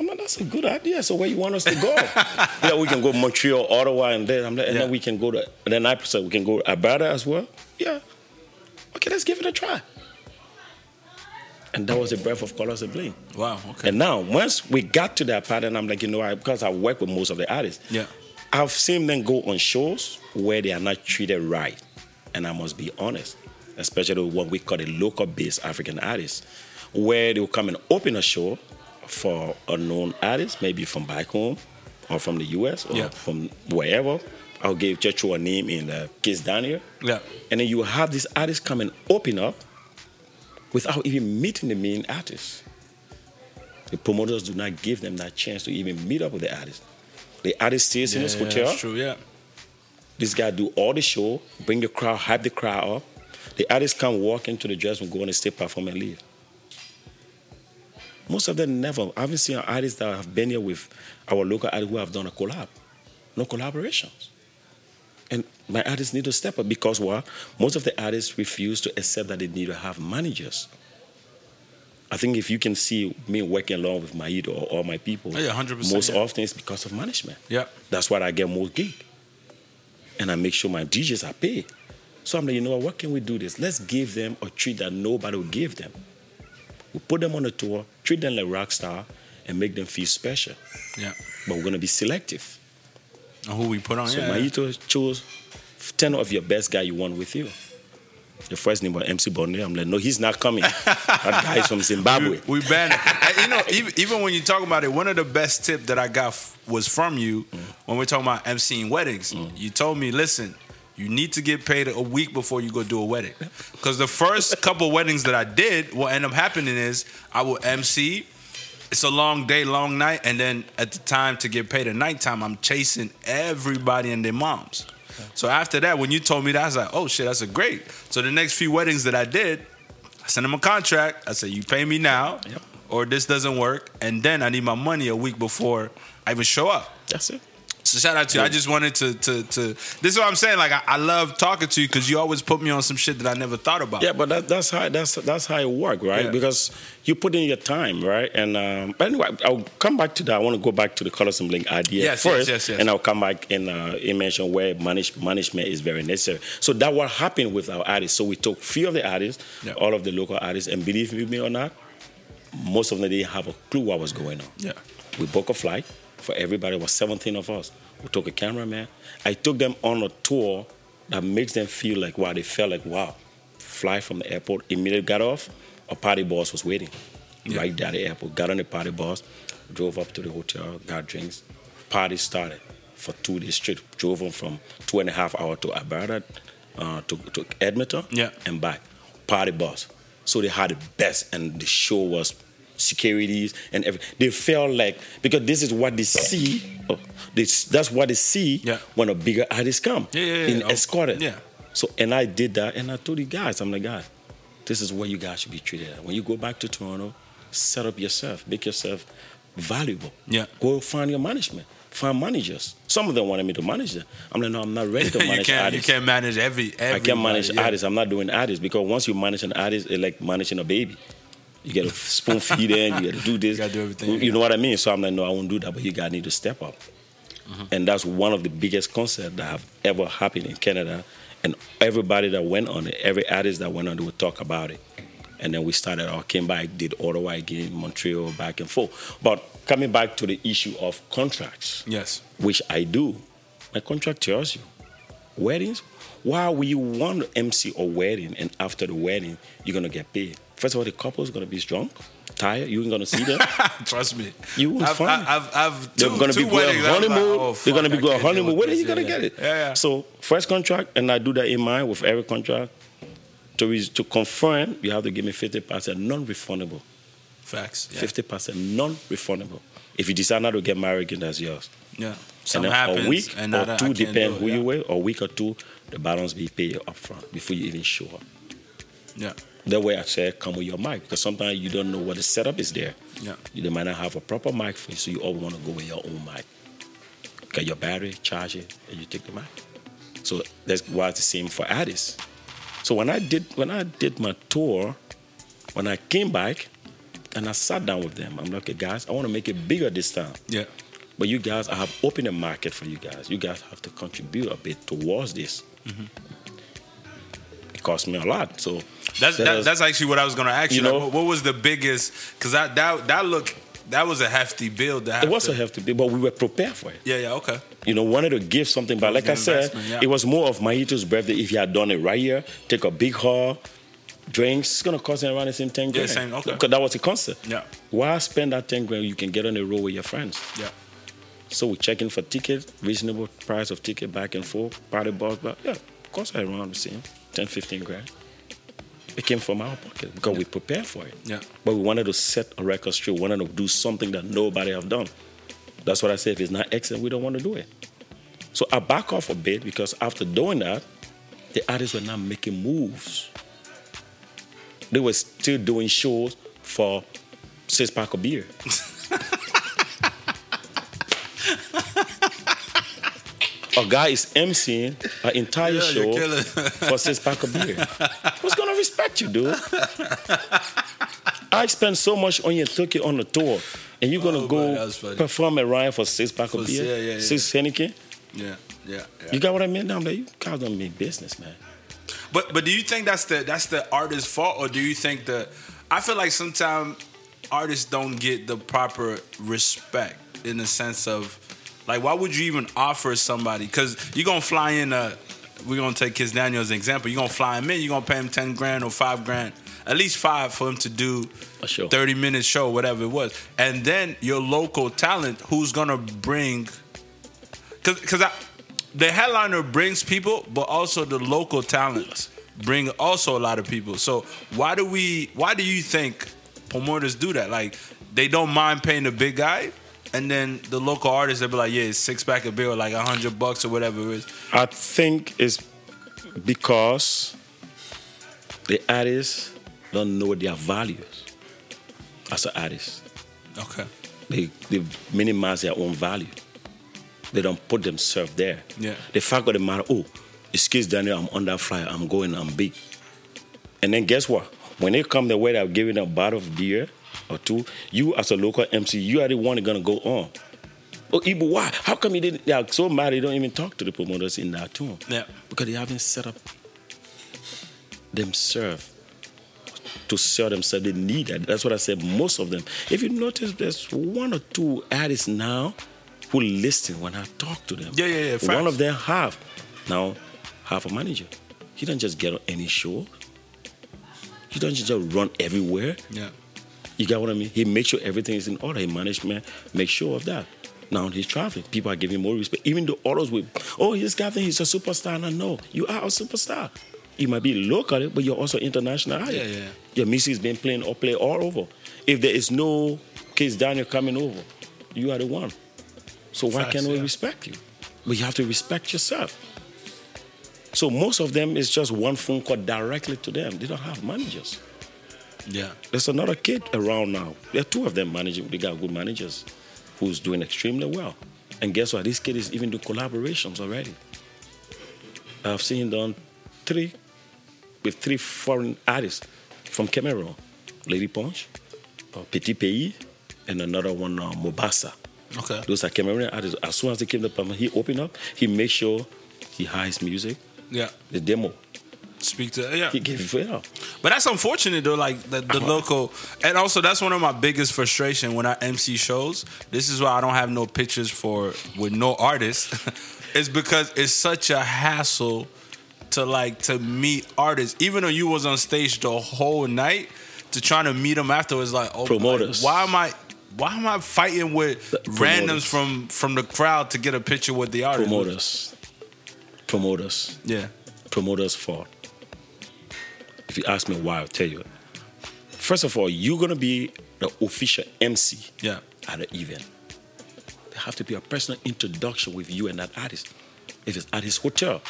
I'm like, that's a good idea. So where you want us to go? yeah, we can go Montreal, Ottawa, and then I'm like, and Yeah. then we can go to. Then I said we can go to Alberta as well. Yeah. Okay, let's give it a try. And that was the breath of colors and bling. Wow. Okay. And now, once we got to that part, and I'm like, you know, I, because I work with most of the artists, Yeah. I've seen them go on shows where they are not treated right. And I must be honest, especially what we call the local based African artists, where they will come and open a show for a known artist, maybe from back home or from the US or Yeah. from wherever. I'll give throw a name in the Kiss Daniel. Yeah. And then you have this artist come and open up without even meeting the main artist. The promoters do not give them that chance to even meet up with the artist. The artist stays in Yeah, his yeah, hotel. That's true. Yeah. This guy do all the show, bring the crowd, hype the crowd up. The artist come walk into the dressing room, go on the stage, perform, and leave. Most of them never. I haven't seen artists that have been here with our local artists who have done a collab. No collaborations. And my artists need to step up because what? Most of the artists refuse to accept that they need to have managers. I think if you can see me working along with Maid or all my people, Oh, yeah, 100%, most yeah. often it's because of management. Yeah. That's why I get more gig. And I make sure my DJs are paid. So I'm like, you know what, what can we do this? Let's give them a treat that nobody will give them. We put them on a tour, treat them like rock star, and make them feel special. Yeah. But we're gonna be selective. And who we put on? So yeah. Maito chose 10 of your best guy you want with you. The first name was MC Bonde. I'm like, no, he's not coming. that guy is from Zimbabwe. We, we banned it. You know, even, even when you talk about it, one of the best tip that I got f- was from you mm. when we're talking about emceeing weddings. Mm. You told me, listen, you need to get paid a week before you go do a wedding. Because the first couple weddings that I did, what ended up happening is I will MC. It's a long day, long night, and then at the time to get paid at nighttime, I'm chasing everybody and their moms. So after that, when you told me that, I was like, oh shit, that's a great. So the next few weddings that I did, I sent them a contract. I said, you pay me now, Yep. or this doesn't work, and then I need my money a week before I even show up. That's it. So shout out to you. I just wanted to to to. This is what I'm saying. Like I, I love talking to you because you always put me on some shit that I never thought about. Yeah, but that, that's how that's that's how it works, right? Yeah. Because you put in your time, right? And um, but anyway, I'll come back to that. I want to go back to the colors and bling idea Yes, yes, first, yes, yes. and I'll come back and uh, mention where manage, management is very necessary. So that what happened with our artists. So we took few of the artists, Yeah. all of the local artists, and believe me or not, most of them didn't have a clue what was going on. Yeah. We booked a flight for everybody. It was 17 of us. We took a cameraman. I took them on a tour that makes them feel like wow. They felt like wow. Fly from the airport. Immediately got off. A party bus was waiting Yeah. right there at the airport. Got on the party bus. drove up to the hotel, got drinks. Party started for two days straight. Drove them from two and a half hour to Alberta, uh, to, to Edmonton, Yeah. and back. Party bus. So they had the best, and the show was securities and everything. They feel like because this is what they see. Oh, this, that's what they see Yeah. when a bigger artist come. Yeah, yeah. In escorted. yeah. So and I did that, and I told the guys, I'm like, guy, this is where you guys should be treated. at. When you go back to Toronto, set up yourself, make yourself valuable. Yeah. Go find your management, find managers. Some of them wanted me to manage them. I'm like, no, I'm not ready to you manage can't you can't manage every. I can't manage yeah. artists. I'm not doing artists because once you manage an artist, it's like managing a baby. You got to spoon feed them. You got to do this. You gotta do everything, You, yeah. know what I mean? So I'm like, no, I won't do that. But you guys need to step up. Mm-hmm. And that's one of the biggest concerts that have ever happened in Canada. And everybody that went on it, every artist that went on it would talk about it. And then we started our came back, did Ottawa again, Montreal, back and forth. But coming back to the issue of contracts Yes. which I do, my contract tells you, weddings, why will you want to MC a wedding and after the wedding you're gonna get paid? First of all, the couple's gonna be drunk, tired. You ain't gonna see them. Trust me. You will I've, find. I've, I've, They're gonna two be going I like, honeymoon. oh, They're gonna be I going honeymoon. Where are you gonna Yeah, get it? Yeah, yeah. So first contract, and I do that in mind with every contract. To re- to confirm, you have to give me fifty percent non-refundable. Facts. Fifty percent non-refundable. If you decide not to get married again, that's yours. Yeah. Something and happens. a week and or now that I two, depend who it, you yeah. with, or a week or two, the balance be paid up front before you even show up. Yeah. That way I said, come with your mic, because sometimes you don't know what the setup is there. Yeah. You might not have a proper mic for you, so you always want to go with your own mic. Get your battery, charge it, and you take the mic. So that's why it's the same for artists. So when I did when I did my tour, when I came back and I sat down with them, I'm like, okay, guys, I want to make it bigger this time. Yeah. But you guys, I have opened a market for you guys. You guys have to contribute a bit towards this. It cost me a lot. So That's that that, that's actually what I was gonna ask you. You know- what, what was the biggest? Because that that that look that was a hefty bill. To it was to, a hefty bill, but we were prepared for it. Yeah. Yeah. Okay. You know, wanted to give something, but like I said, yeah. it was more of Mahito's birthday. If he had done it right here, take a big haul, drinks, it's gonna cost him around the same ten Yeah, grand. same, okay. Because that was a concept. Yeah. Why spend that ten grand? You can get on the road with your friends. Yeah. So we're checking for ticket, reasonable price of ticket back and forth, party bus, but yeah, of course I around the same, 10, 15 grand. It came from our pocket because we prepared for it. Yeah. But we wanted to set a record straight. We wanted to do something that nobody have done. That's what I said. If it's not excellent, we don't want to do it. So I back off a bit because after doing that, the artists were not making moves. They were still doing shows for six pack of beer. a guy is emceeing an entire Yeah, show for six pack of beer. Who's gonna respect you, dude? I spend so much on your ticket on the tour, and you're gonna Oh, go man, perform at Ryan for six pack of beer, yeah, yeah, yeah. six Heineken. Yeah. Yeah. yeah. You got what I mean? I'm like, you guys don't mean business, man. But but do you think that's the that's the artist's fault, or do you think the? I feel like sometimes artists don't get the proper respect in the sense of, like, why would you even offer somebody? Because you're gonna fly in a. We're gonna take Kiss Daniel as an example. You're gonna fly him in. You're gonna pay him ten grand or five grand, at least five for him to do A show. thirty minute show, whatever it was, and then your local talent, who's gonna bring because because the headliner brings people, but also the local talents bring also a lot of people. So why do we? Why do you think promoters do that? Like they don't mind paying the big guy, and then the local artists they'll be like, yeah, it's six pack of beer, or like a hundred bucks or whatever it is. I think it's because the artists don't know their values as an artist. Okay. They, they minimize their own value. They don't put themselves there. Yeah. The fact of the matter, oh, excuse Daniel, I'm on that flyer, I'm going, I'm big. And then guess what? When they come the way they're giving a bottle of beer or two, you as a local MC, you are the one gonna go on. Oh, Ibu, why? How come you didn't? They are so mad they don't even talk to the promoters in that tune. Yeah. Because they haven't set up themselves to sell themselves. They need that. That's what I said. Most of them. If you notice, there's one or two artists now who listen when I talk to them. Yeah, yeah, yeah, One of them have now have a manager. He don't just get on any show. He don't just run everywhere. Yeah. You got what I mean? He makes sure everything is in order. He management make sure of that. Now he's traveling. People are giving more respect. Even though others will, oh, this guy think he's a superstar. And I know you are a superstar. You might be local, but you're also international. Yeah, yeah. Your music is being played or played all over. If there is no Kiss Daniel coming over, you are the one. So why Facts, can't we yeah. respect you? But you have to respect yourself. So most of them is just one phone call directly to them. They don't have managers. Yeah. There's another kid around now. There are two of them managing. They got good managers who's doing extremely well. And guess what? This kid is even doing collaborations already. I've seen done three with three foreign artists from Cameroon. Lady Ponce, uh, Petit Pays, and another one, uh, Mobasa. Okay. Those are Cameroonian artists. As soon as they came to Palma, he opened up, he made sure he hires music, Yeah. the demo. Speak to yeah. He gave it. But that's unfortunate though, like the, the local, and also that's one of my biggest frustration when I MC shows. This is why I don't have no pictures for with no artists. it's because it's such a hassle to like to meet artists, even though you was on stage the whole night. To trying to meet them afterwards, like oh, Promoters. like, why am I? Why am I fighting with The randoms promoters. from from the crowd to get a picture with the artist? Promoters. Promoters. Yeah, promoters' fault. If you ask me why, I'll tell you. First of all, you're gonna be the official MC yeah, at the event. There have to be a personal introduction with you and that artist. If it's at his hotel,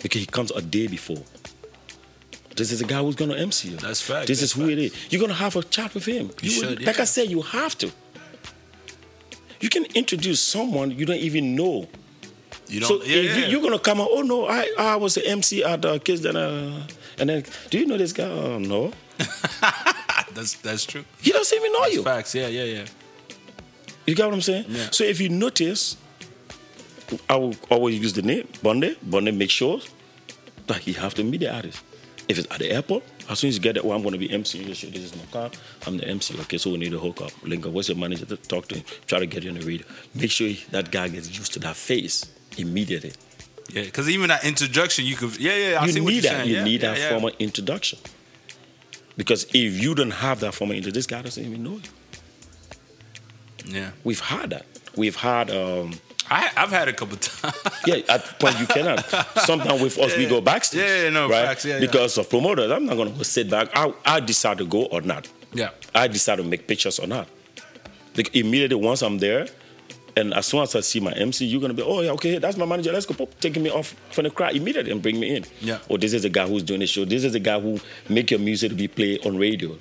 because he comes a day before. This is the guy who's gonna MC you. That's fact, This that's is who it is. You're gonna have a chat with him. You will- should, Like yeah. I said, you have to. You can introduce someone you don't even know. you don't. So yeah, yeah. You, you're gonna come out, oh no, I I was the MC at uh, Kids uh, and then do you know this guy? Um, oh, no, that's that's true. he doesn't even know That's you. facts. Yeah, yeah, yeah. You get what I'm saying? Yeah. So if you notice, I will always use the name Bonde. Bonde make sure that he have to meet the artist. If it's at the airport, as soon as you get there, oh, I'm going to be MC. This is my car. I'm the MC. Okay, so we need to hook up. Link up. What's your manager? Talk to him. Try to get you on the radio. Make sure that guy gets used to that face immediately. Yeah, because even that introduction, you could. Yeah, yeah. I you see what you're that. saying. You yeah, need yeah, that yeah. formal introduction. Because if you don't have that formal introduction, this guy doesn't even know you. Yeah, We've had that. We've had, um, I, I've had a couple times. yeah, at point you cannot. Sometimes with us, we go backstage. Yeah, yeah, no, right? facts, yeah, yeah. because of promoters, I'm not going to go sit back. I, I decide to go or not. yeah, I decide to make pictures or not. Like immediately once I'm there, and as soon as I see my MC, you're gonna be, oh yeah, okay, that's my manager. Let's go, pop, taking me off from the crowd immediately and bring me in. Yeah. Or this is the guy who's doing the show. This is the guy who make your music be played on radio.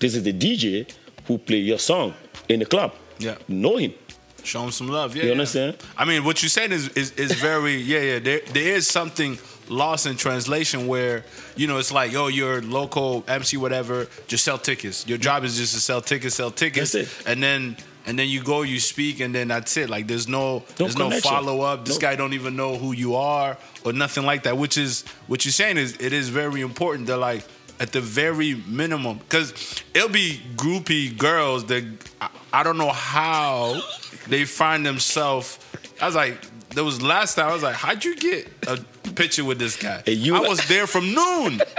This is the DJ who play your song in the club. Yeah. Know him. show him some love. Yeah, You yeah. understand? I mean, what you're saying is is, is very yeah, yeah. There there is something lost in translation where you know it's like yo, you're local MC, whatever. Just sell tickets. Your job is just to sell tickets, sell tickets, That's it. and then. And then you go, you speak, and then that's it. Like there's no, there's no follow up. This No. guy don't even know who you are or nothing like that. Which is what you're saying is it is very important that like at the very minimum, because it'll be groupie girls that I, I don't know how they find themselves. I was like, there was last time I was like, how'd you get a picture with this guy? Hey, you- I was there from noon.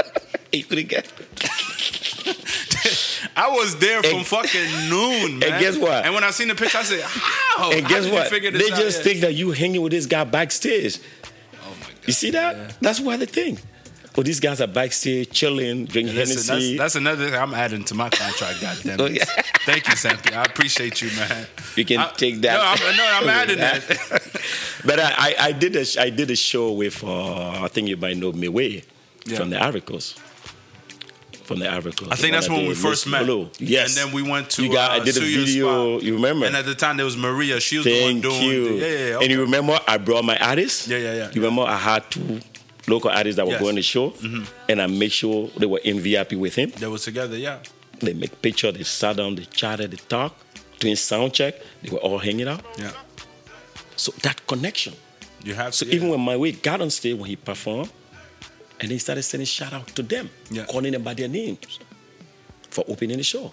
Hey, to the guy. I was there from And- fucking noon, man. And guess what? And when I seen the picture, I said, how? And guess did what? They just Yeah. think that you hanging with this guy backstage. Oh my God. You see that? Yeah. That's why they think. Oh, these guys are backstage chilling, drinking Listen, that's, Hennessy. that's another thing I'm adding to my contract. Goddamn Oh, it! yeah. Thank you, Sampi. I appreciate you, man. You can I- take that. No, I'm, no, I'm adding that. But I, I, I did a did a show with uh, I think you might know Meiway Yeah. from the Coast. From the Ivory Coast. I think that's when that we first met. Blue. Yes. And then we went to, You got, uh, I did a video. Spot. You remember? And at the time there was Maria. She was the one Thank doing. you. Yeah, yeah, yeah. And you remember I brought my artists? Yeah, yeah, yeah. You remember I had two local artists that were Yes. Mm-hmm. going to the show, and I made sure they were in VIP with him. They were together. Yeah. They make picture, they sat down, they chatted, they talked, doing sound check. They were all hanging out. Yeah. So that connection. You have So to. yeah. even when Meiway got on stage when he performed, and he started sending shout out to them, Yeah. calling them by their names for opening the show.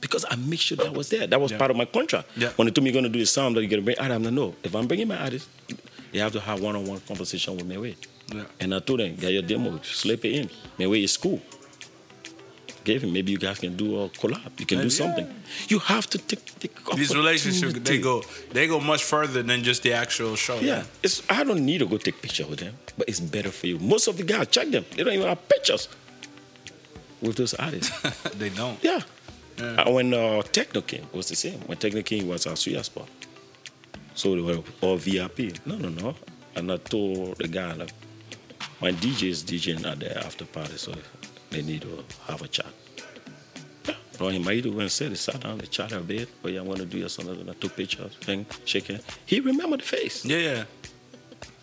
Because I make sure that was there. That was Yeah. part of my contract. Yeah. When they told me you're going to do the song that you're going to bring artist, I'm like, no. If I'm bringing my artist, you have to have one-on-one conversation with me. Yeah. And I told them, get your demo, slip it in. Way is cool. Gave him. Maybe you guys can do a collab. You can do something. You have to take, take These relationships they go they go much further than just the actual show. Yeah, it's I don't need to go take picture with them, but it's better for you. Most of the guys check them; they don't even have pictures with those artists. they don't. yeah. Yeah. Uh, when uh, Techno King it was the same. When Techno King was our Suya spot, so they were all VIP. No, no, no. And I told the guy like, my DJ is DJing at the after party, so they need to have a chat. Yeah. Him Maidu went and said, they sat down, they chatted a bit. Oh yeah, I want to do your something. And I took pictures, thing, shaking. He remembered the face. Yeah, yeah.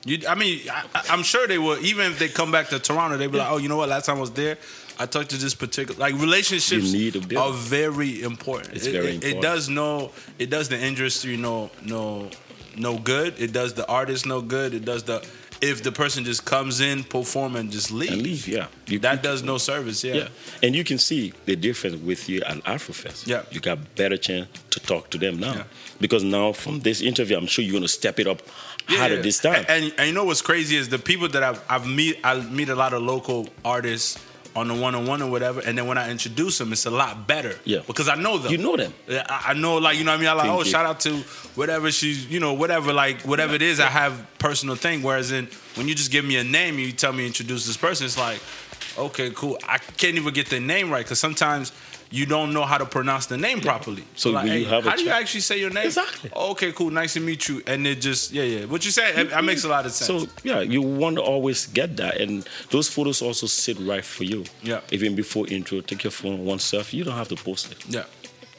You, I mean, I, I'm sure they will. Even if they come back to Toronto, they be like, "Oh, you know what? Last time I was there, I talked to this particular like relationships You need to build. are very important. It's it, very it- It does no, it does the industry no, no, no good. It does the artist no good. It does the if the person just comes in, perform, and just leave. And leave, yeah. You That does no service. Yeah. Yeah, and you can see the difference with you at Afrofest. Yeah. you got better chance to talk to them now Yeah. because now from this interview, I'm sure you're gonna step it up Yeah, harder this time. And, and, and you know what's crazy is the people that I've, I've meet I meet a lot of local artists on the one on one or whatever, and then when I introduce them, it's a lot better. Yeah. because I know them. you know them. Yeah, I I know, like you know, what I mean, I like, Thank oh, you. shout out to whatever she's, you know, whatever, like whatever it is. I have personal thing. Whereas in when you just give me a name, and you tell me introduce this person, it's like, okay, cool. I can't even get the name right because sometimes you don't know how to pronounce the name properly. So like, when you have a how do you actually say your name? Exactly. Oh, okay, cool. Nice to meet you. And it just, yeah, yeah. What you say, it, it makes a lot of sense. So yeah, you want to always get that, and those photos also sit right for you. Yeah. Even before intro, take your phone one selfie. You don't have to post it. yeah,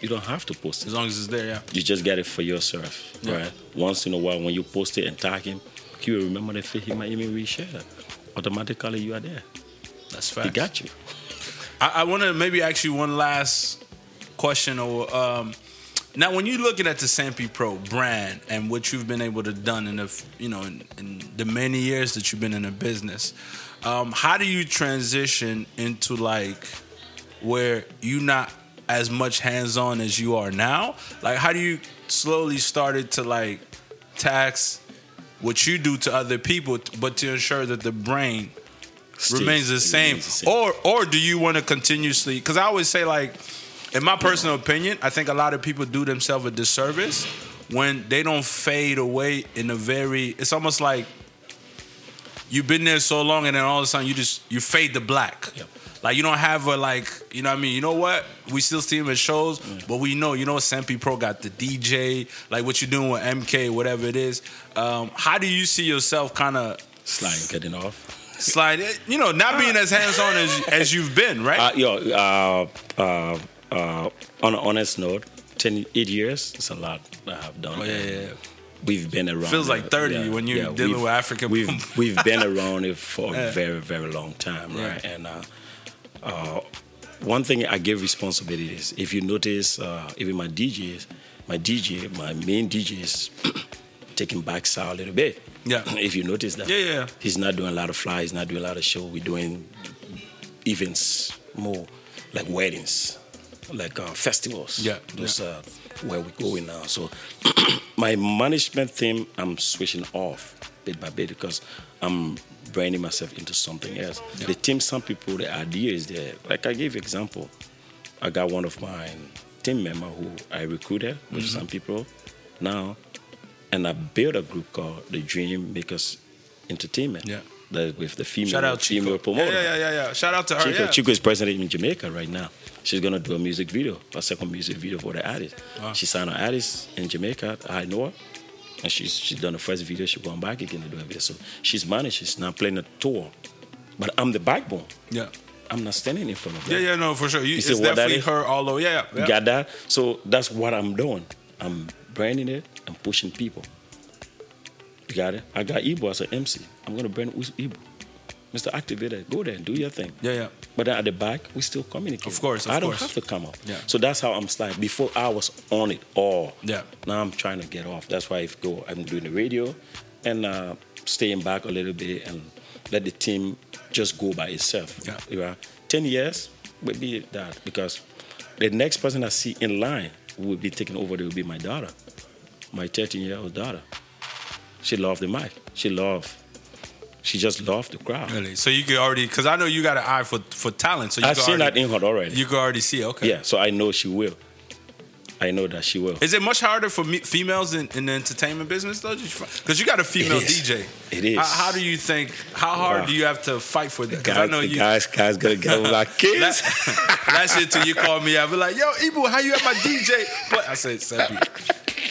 You don't have to post it. as long as it's there, yeah. You just get it for yourself, Yeah. right? Once in a while, when you post it and tag him, he will remember the face. He might even reshare it. Automatically, you are there. That's He got you. I, I want to maybe ask you one last question. Or um, now, when you're looking at the Sampi Pro brand and what you've been able to done in the you know in, in the many years that you've been in the business, um, how do you transition into like where you're not as much hands on as you are now? Like, how do you slowly started to like tax what you do to other people, but to ensure that the brain Stays- remains the same. remains the same. Or or do you want to continuously? Because I always say like, in my personal opinion, I think a lot of people do themselves a disservice when they don't fade away in a very. It's almost like you've been there so long, and then all of a sudden you just you fade to black. Yep. Like you don't have a like, you know what I mean? You know what? We still see him at shows, Mm. but we know, you know, Sampi Pro got the DJ, like what you're doing with MK, whatever it is. Um, how do you see yourself kind of Sliding, getting off. Slide. You know, not being as hands on as as you've been, right? Uh, yo, uh, uh, uh, on an honest note, 10, 8 years, it's a lot I've done. Oh, yeah, yeah, yeah. We've been around. Feels like it. 30 when you're dealing we've- with African We've we've been around it for Yeah. a very very long time, right? Yeah. And uh, uh, one thing I give responsibility is if you notice, uh, even my DJs, my DJ, my main DJ is taking back sound a little bit. Yeah. If you notice that. Yeah, yeah. He's not doing a lot of flies, not doing a lot of show. We're doing events more like weddings, like uh, festivals. Yeah, Those uh, where we're going now. So my management team, I'm switching off bit by bit because I'm branding myself into something else. Yeah. The team, some people, the idea is there. Like I gave example. I got one of my team member who I recruited with Mm-hmm. some people now, and I built a group called the Dream Makers Entertainment. Yeah. That with the female Shout out female Chico. Yeah, promoter. yeah, yeah, yeah, yeah. Shout out to her. Chico, yeah. Chico is president in Jamaica right now. She's gonna do a music video, a second music video for the artist. Wow. She signed an artist in Jamaica. I know her, and she's she's done the first video. She's going back again to do a video. So she's managed. She's now playing a tour, but I'm the backbone. yeah. I'm not standing in front of Yeah, them. yeah, no, for sure. You, see it's definitely her all over. Yeah, yeah. You yeah. got that? So that's what I'm doing. I'm branding it and pushing people. You got it? I got Ebo as an MC. I'm gonna brand Ebo. Mr. Activator, go there, and do your thing. Yeah, yeah. But then at the back, we still communicate. Of course, of I don't course. have to come up. Yeah. So that's how I'm sliding. Before I was on it all. Yeah. Now I'm trying to get off. That's why if go, I'm doing the radio and uh, staying back a little bit and let the team just go by itself. Yeah. You know, ten years will be that because the next person I see in line will be taking over they will be my daughter, my 13 year old daughter. She loved the mic. She loved She just loved the crowd. Really? So you could already, because I know you got an eye for for talent. So you I've seen that in her already. You could already see. it. Okay. yeah, so I know she will. I know that she will. Is it much harder for me, females in, in the entertainment business though? Because you got a female is. DJ. It is. How, how do you think? How hard Wow. do you have to fight for that? Because Guys, I know you. guys, guys gonna get my kids. That, that shit till you call me. I'll be like, yo, Ibu, how you at my DJ? But I said, Seppi,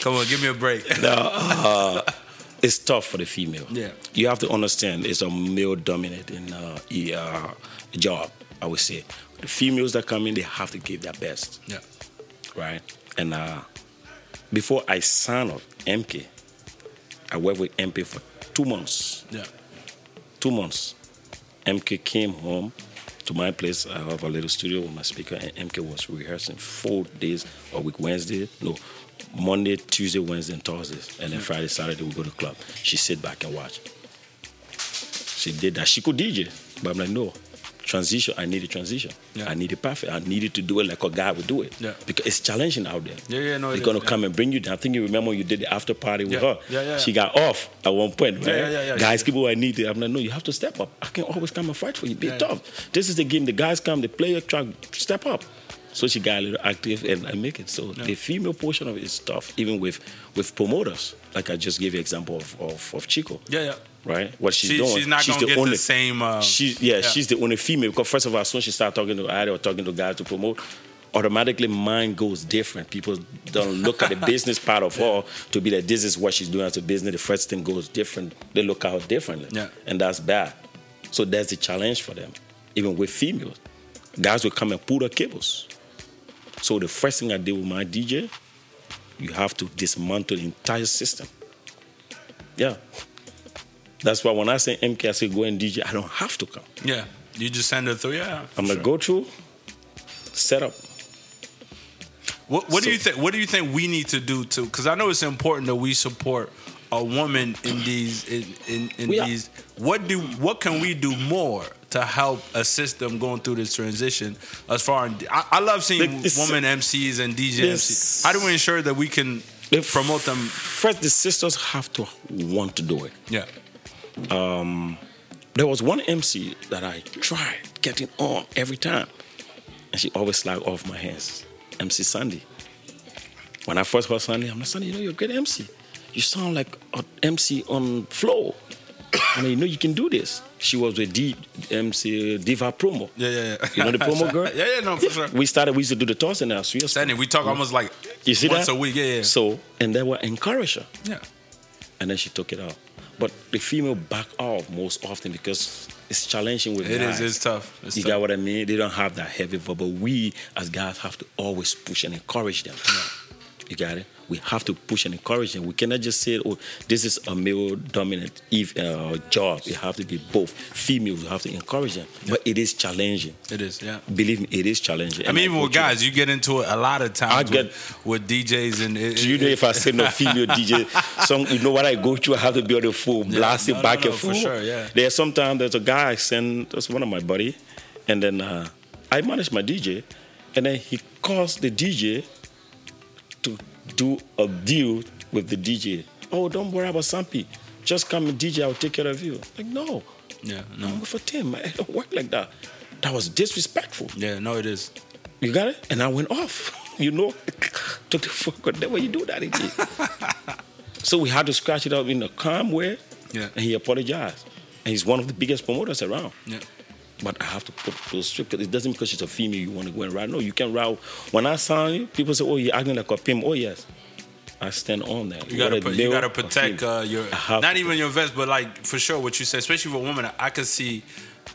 come on, give me a break. no, uh, it's tough for the female. Yeah. You have to understand it's a male dominating uh, uh, job, I would say. The females that come in, they have to give their best, Yeah. right? And uh, before I signed up MK, I worked with MK for two months. Yeah. Two months. MK came home to my place. I have a little studio with my speaker, and MK was rehearsing four days a week Wednesday, no, Monday, Tuesday, Wednesday, and Thursdays. And then Friday, Saturday, we go to the club. She sit back and watch. She did that. She could DJ, but I'm like, no. Transition, I need a transition. Yeah. I need it perfect. I needed to do it like a guy would do it. Yeah. Because it's challenging out there. Yeah, yeah, no, They're gonna yeah. come and bring you down. I think you remember you did the after party with Yeah. her. Yeah, yeah, She got off at one point, right? Yeah, yeah, yeah, yeah. Guys, people, I need it. I'm like, no, you have to step up. I can always come and fight for you. Be Yeah, yeah. tough. This is the game. The guys come, they play your track, step up. So she got a little active and I make it. So the female portion of it is tough, even with with promoters. Like I just gave you example of, of, of Chico. Yeah, yeah. Right? What she's She- doing. she's not gonna get the same, uh, she, yeah, yeah. she's the only female. Because first of all, as soon as she started talking to Ida or talking to guys to promote, automatically mind goes different. People don't look at the business part of her to be that this is what she's doing as a business. The first thing goes different. They look out differently. Yeah. And that's bad. So that's the challenge for them. Even with females. Guys will come and pull the cables. So the first thing I did with my DJ, you have to dismantle the entire system. Yeah. That's why when I say MK, I say go and DJ, I don't have to come. Yeah. You just send it through. Yeah. I'm sure. gonna go through, set up. What, what do you think? What do you think we need to do to? Because I know it's important that we support a woman in these in in, in We are- these. What do what can we do more to help assist them going through this transition? As far as I, I love seeing Like, women MCs and DJ MCs. How do we ensure that we can promote them? First, the sisters have to want to do it. Yeah, Um, There was one MC that I tried getting on every time, and she always slagged off my hands. MC Sandy. When I first heard Sandy, I'm like, Sandy, you know you're a great MC. You sound like an MC on flow. I mean, you know you can do this. She was with D, MC Diva Promo. yeah, yeah. yeah. You know the promo girl? yeah, yeah, no, for sure. We started, we used to do the toss in our suite. Sandy, we talk almost like You see once that? a week. Yeah, yeah, So, and they were encourage her. yeah. and then she took it out. But the female back off most often because it's challenging with It guys. is. It's tough. It's you tough. got what I mean? They don't have that heavy vibe, but we as guys have to always push and encourage them. You got it? We have to push and encourage them. We cannot just say, "Oh, this is a male-dominant eve- uh, job." It have to be both. Females, you have to encourage them, but it is challenging. It is. Yeah. Believe me, it is challenging. I And mean, even with guys, you get into it a lot of times I get- with, with DJs and it, Do you know if I say no female DJ, some you know what I go through, I have to be on the phone, Yeah, blast it no, no, back no, and for forth. sure, yeah. There's sometimes there's a guy I send, that's one of my buddy, and then uh, I manage my DJ, and then he calls the DJ to do a deal with the DJ. Oh, don't worry about Sampi. Just come and DJ, I'll take care of you. Like, no, yeah, I'm no, with a team. I don't work like that. That was disrespectful. yeah, no, it is. You got it? And I went off. You know, took the fuck out. Never you do that again. so we had to scratch it up in a calm way. Yeah. And he apologized. And he's one of the biggest promoters around. Yeah, But I have to put those strict. It doesn't because she's a female you want to go and ride. No, you can ride. When I sign people say, "Oh, you're acting like a pimp." Oh, yes. I stand on that. you gotta put, you gotta protect uh, your not even your vest, but like for sure what you said, especially for women. I could see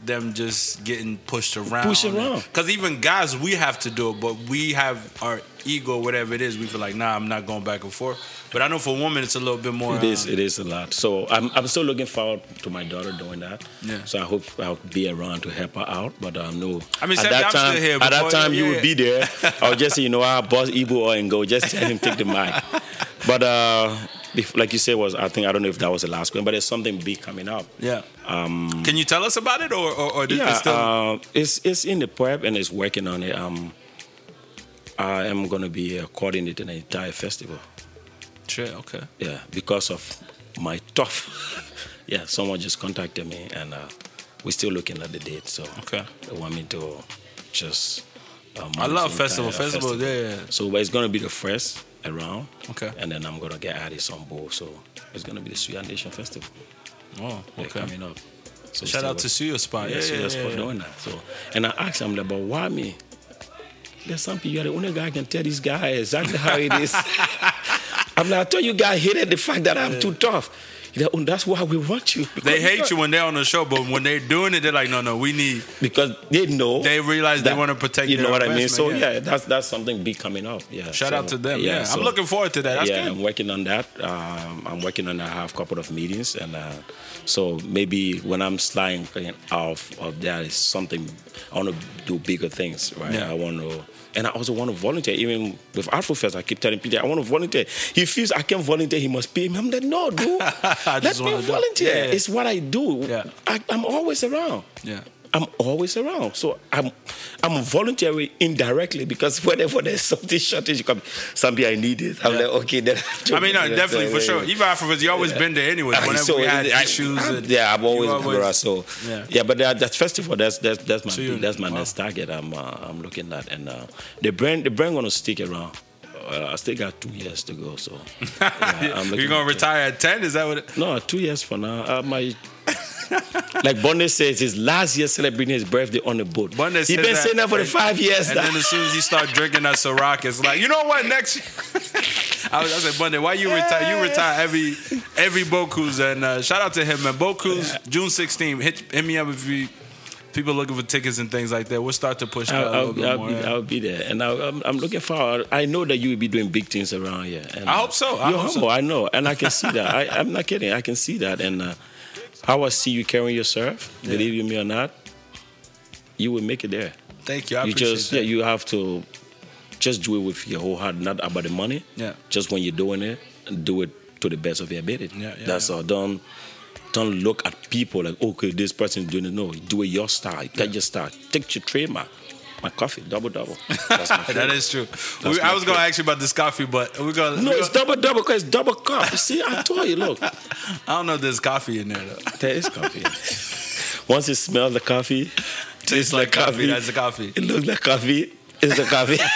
them just getting pushed around. Push around. Because even guys, we have to do it, but we have our ego, whatever it is. We feel like, nah, I'm not going back and forth. But I know for women, it's a little bit more. It is. uh, It is a lot. So I'm, I'm still looking forward to my daughter doing that. Yeah. So I hope I'll be around to help her out. But um, no. I mean, at Sammy, that I'm still time, here at that before- time you yeah. would be there. I'll just say, you know, I'll boss Igbo and go. Just tell him take the mic. But uh, if, like you said, was I think I don't know if that was the last one, but there's something big coming up. yeah. Um, Can you tell us about it, or or, or did Yeah, it still? uh, it's it's in the prep and it's working on it. Um, I am gonna be uh, coordinating the entire festival. Sure. okay. Yeah, because of my tough yeah, someone just contacted me, and uh, we're still looking at the date. So Okay. they want me to just. Um, I love manage festival. Festival, yeah, yeah. So, but it's gonna be the first around. Okay. And then I'm gonna get artists on board. So it's gonna be the Suya Nation Festival. Oh, Yeah, okay. coming up. So Shout out to Suya Spot. yeah, Yeah, yeah, that's yeah, yeah. doing that. So, and I asked him, like, but why me? There's some people, you're the only guy I can tell this guy exactly how it is. I'm like, I thought you guys hated the fact that I'm too tough. Oh, that's why we want you. They hate you when they're on the show, but when they're doing it, they're like, no, no, we need. because they know They realize they wanna protect You know what I mean? So yeah. yeah, that's that's something big coming up. Yeah. Shout so, out to them. Yeah, I'm looking forward to that. That's yeah, good. I'm working on that. Um, I'm working on. I have a couple of meetings, and uh, so maybe when I'm sliding off of that is something I want to do bigger things, right? Yeah. I want to. And I also want to volunteer. Even with Afrofest, I keep telling Peter, I want to volunteer. He feels I can't volunteer, he must pay me. I'm like, no, dude. Let me volunteer. Yeah. It's what I do. Yeah. I, I'm always around. Yeah. I'm always around. So I'm I'm voluntary indirectly because whenever there's something shortage, you come, somebody I need it. I'm Yeah. like, okay, then I mean, no, definitely for sure. Even afterwards, you always been there anyway. Whenever so we had I- issues, I- and yeah, I'm you always, always- around. So Yeah. yeah, but that, that festival, that's that's that's my So you- that's my wow. next target. I'm uh, I'm looking at, and uh, the brand the brand gonna stick around. Uh, I still got two years to go, so yeah, I'm looking You're gonna at- retire at ten? Is that what? It, No, two years for now. Uh, my like Bonnet says, his last year celebrating his birthday on the boat. Bonnet He's been that, saying that for the and- five years and now. then as soon as he start drinking that Ciroc, it's like, you know what? Next, I was I said, Bundy, why you retire? You retire every every boat cruise, and uh, shout out to him, man. Boat cruise June 16th. Hit hit me up if you people looking for tickets and things like that. We'll start to push that a I'll, little I'll, bit I'll more. be, yeah. I'll be there, and I'll, I'm, I'm looking forward. I know that you will be doing big things around here. And, I hope so. I you're hope so. humble, I know, and I can see that. I, I'm not kidding. I can see that, and uh, how I see you carrying yourself, surf, believe you me or not, you will make it there. Thank you. I you just that. yeah, you have to just do it with your whole heart, not about the money. Yeah. Just when you're doing it, do it to the best of your ability. Yeah, yeah, That's yeah. all. Don't don't look at people like okay, this person is doing it. No, do it your style. Take your style. Take your trademark. My coffee, double double. That is true. We, I was gonna ask you about this coffee, but we're gonna. No, we're it's double double because it's double cup. See, I told you. Look, I don't know if there's coffee in there though. there is coffee. Once you smell the coffee, Tastes like coffee. That's the coffee. It looks like coffee. It's the coffee.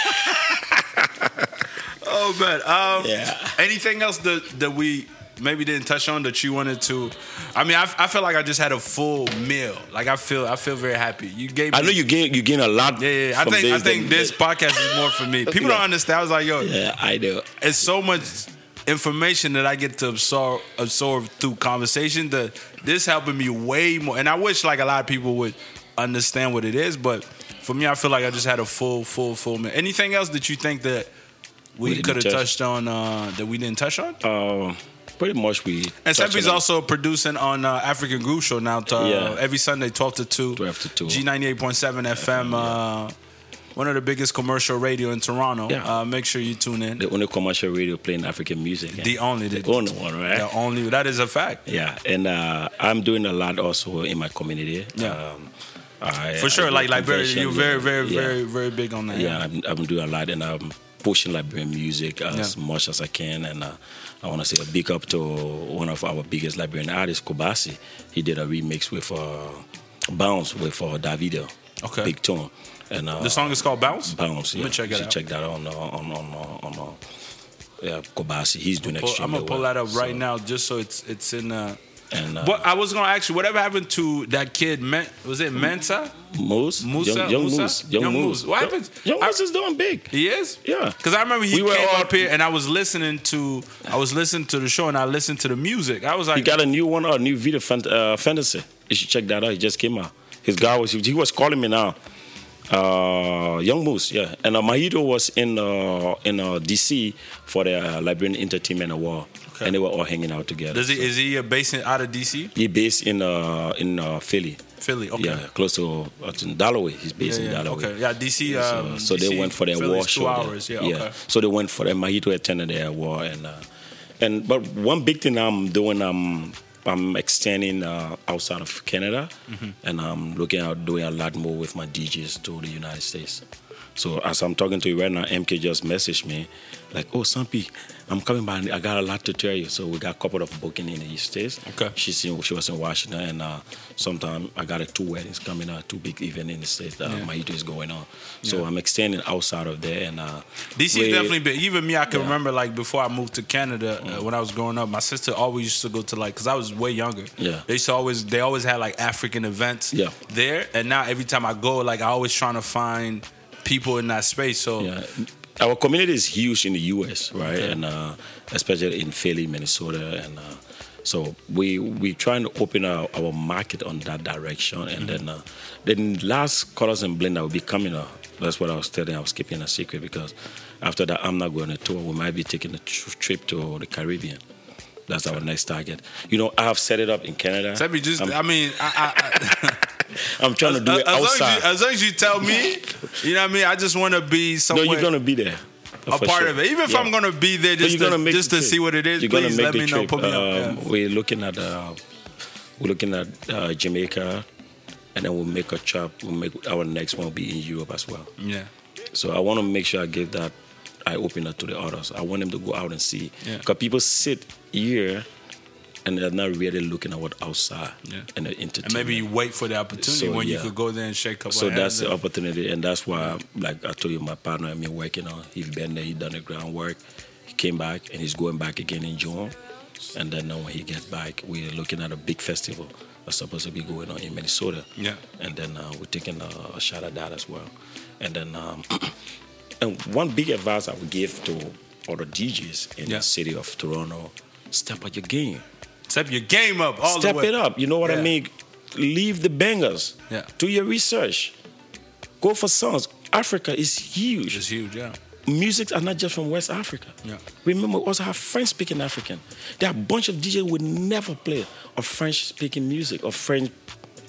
Oh man. Um, Yeah. Anything else that that we maybe didn't touch on that you wanted to? I mean, I, I feel like I just had a full meal. Like I feel I feel very happy. You gave. Me, I know you gain you gain a lot. Yeah, yeah. I think I think this podcast is more for me. People Yeah. don't understand. I was like, yo, Yeah, I do. it's so much information that I get to absorb absorb through conversation. That this helping me way more. And I wish like a lot of people would understand what it is, but for me, I feel like I just had a full, full, full meal. Anything else that you think that we, We could have touch. touched on uh, that we didn't touch on? Uh, pretty much we. And touched Sampi's on it. also producing on uh, African Groove Show now to, uh, Yeah. every Sunday, 12 to 2. 12 to 2. G98.7 FM, uh, one of the biggest commercial radio in Toronto. Yeah. Uh, make sure you tune in. the only commercial radio playing African music. yeah. The only, the, the only one, right? the only, that is a fact. Yeah, and uh, I'm doing a lot also in my community. Yeah. Um, I, For sure, I like Liberia, you're very, very, yeah. very, very big on that. Yeah, I'm, I'm doing a lot, and I'm pushing Liberian music as Yeah. much as I can. And uh, I want to say a big up to one of our biggest Liberian artists, Kobasi. He did a remix with uh, Bounce with uh, Davido. Okay. Big tune. And uh, The song is called Bounce? Bounce. Let Yeah. me check it you should out. check that on uh, on on uh, on. Uh, yeah, Kobasi. He's doing I'm extremely gonna pull well. that up right now just so it's it's in. Uh, And uh, what I was gonna ask you, whatever happened to that kid? Men, was it Mensa? Moose, Musa? young, young Musa? Moose, young, Young Moose. Moose. What happened? Young Moose is doing big. He is. Yeah. Because I remember he We came all- up here and I was listening to I was listening to the show and I listened to the music. I was like, He got a new one, a new video fan- uh, fantasy. You should check that out. He just came out. His guy was he was calling me now. Uh, Young Moose, yeah, and uh, Mahito was in uh, in uh, DC for the uh, Liberian Entertainment Award, Okay. and they were all hanging out together. does he So is he uh, based in, out of DC, he based in uh, in uh, Philly, Philly? Okay. yeah, close to uh, in Delaware. He's based Yeah, in yeah, Delaware. okay. Yeah, DC. So, Um, so they DC, went for their Philly's two show. hours. Yeah, okay. So they went for the Mahito attended the war and uh, and but one big thing I'm doing I'm I'm extending uh, outside of Canada Mm-hmm. and I'm looking at doing a lot more with my DJs to the United States. So as I'm talking to you right now, MK just messaged me, like, "Oh, Sampi, I'm coming back. I got a lot to tell you." So we got a couple of booking in the East States. Okay. She's in, she was in Washington, and uh, sometime I got a two weddings coming up, two big event in the States that Yeah. yeah. Maito is going on. So Yeah. I'm extending outside of there, and uh, DC we- definitely been. Even me, I can Yeah. remember like before I moved to Canada uh, when I was growing up. My sister always used to go to like because I was way younger. Yeah. they used to always they always had like African events. Yeah. there and now every time I go, like I always trying to find people in that space. So Yeah, our community is huge in the U.S., right? Okay. And uh, especially in Philly, Minnesota, and uh, so we we trying to open our, our market on that direction. And then uh, then last colors and blend that will be coming up. That's what I was telling. I was keeping a secret because after that, I'm not going to tour. We might be taking a tr- trip to the Caribbean. That's our next target. You know, I have set it up in Canada. Let me just. I'm, I mean, I, I, I'm trying to do I, it as, long as, outside. you, as long as you tell me, you know what I mean. I just want to be no, you're gonna be there. a part sure. of it. Even if Yeah. I'm gonna be there just to, just to see what it is, You're please make let me know. Put me up. Um, Yeah. We're looking at uh, we're looking at uh, Jamaica, and then we'll make a trip. We'll make our next one will be in Europe as well. Yeah. So I want to make sure I give that eye opener to the others. I want them to go out and see Yeah. because people sit here and they're not really looking at what outside Yeah. and the entertainment. And maybe you wait for the opportunity So, when you could go there and shake couple So that's the opportunity, and that's why, like I told you, my partner and me working on. He's been there, he done the groundwork. He came back, and he's going back again in June. And then now when he gets back, we're looking at a big festival that's supposed to be going on in Minnesota. Yeah. And then uh, we're taking a, a shot at that as well. And then, um, and one big advice I would give to other DJs in Yeah. the city of Toronto: step up your game. Step your game up all Step the way. it up. You know what Yeah. I mean? Leave the bangers. Yeah. Do your research. Go for songs. Africa is huge. It's huge, yeah. Music are not just from West Africa. Yeah. Remember, we also have French speaking African. There are a bunch of DJs who would never play of French speaking music or French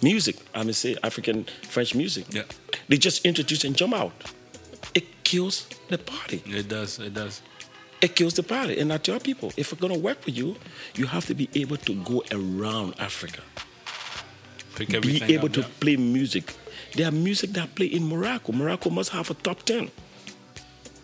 music. I mean, say African French music. Yeah. They just introduce and jump out. It kills the party It does. It does. It kills the party. And I tell people, if we're gonna work with you, you have to be able to go around Africa. Pick Be able up, to yeah. play music. There are music that play in Morocco. Morocco must have a top ten.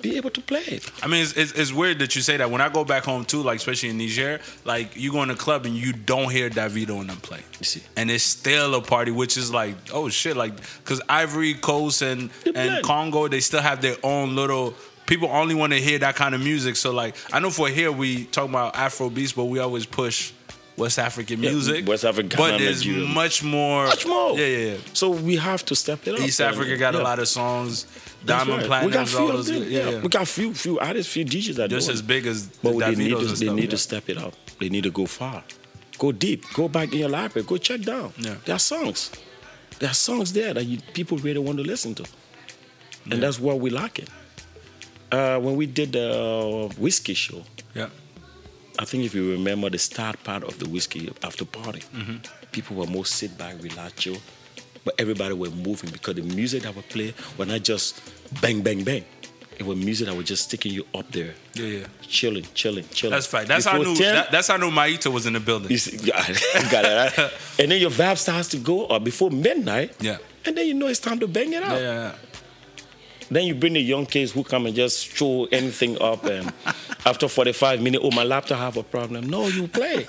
Be able to play it. I mean, it's, it's, it's weird that you say that. When I go back home too, like especially in Niger, like you go in a club and you don't hear Davido and them play, You see. and it's still a party, which is like, oh shit, like because Ivory Coast and and. Congo, they still have their own little. People only want to hear that kind of music. So like, I know for here we talk about Afro beats, but we always push West African Yeah, music. West Africa, but there's much more. Much more. Yeah, yeah, yeah. So we have to step it up. East Africa got a lot of songs. Diamond right. We got Platnumz, few all of those. them. Yeah, yeah. We got few few artists, few DJs that Just as big as But the they need to they need yeah. to step it up. They need to go far, go deep, go back in your library, go check down. Yeah. There are songs, there are songs there that you, people really want to listen to, and Yeah. that's what we lacking. Uh, when we did the uh, whiskey show, Yeah. I think if you remember the start part of the whiskey after party, Mm-hmm. people were more sit back, relax, chill, but everybody were moving because the music that we play were not just bang, bang, bang. It was music that was just sticking you up there, Yeah, yeah. chilling, chilling, chilling. That's fact. That's how I knew. 10, That, that's how I knew Maito was in the building. you, see, yeah, you got it, right? and then your vibe starts to go up before midnight. Yeah. And then you know it's time to bang it Yeah, out. yeah, yeah. Then you bring the young kids who come and just throw anything up, and after 45 minutes, oh, my laptop have a problem. No, you play.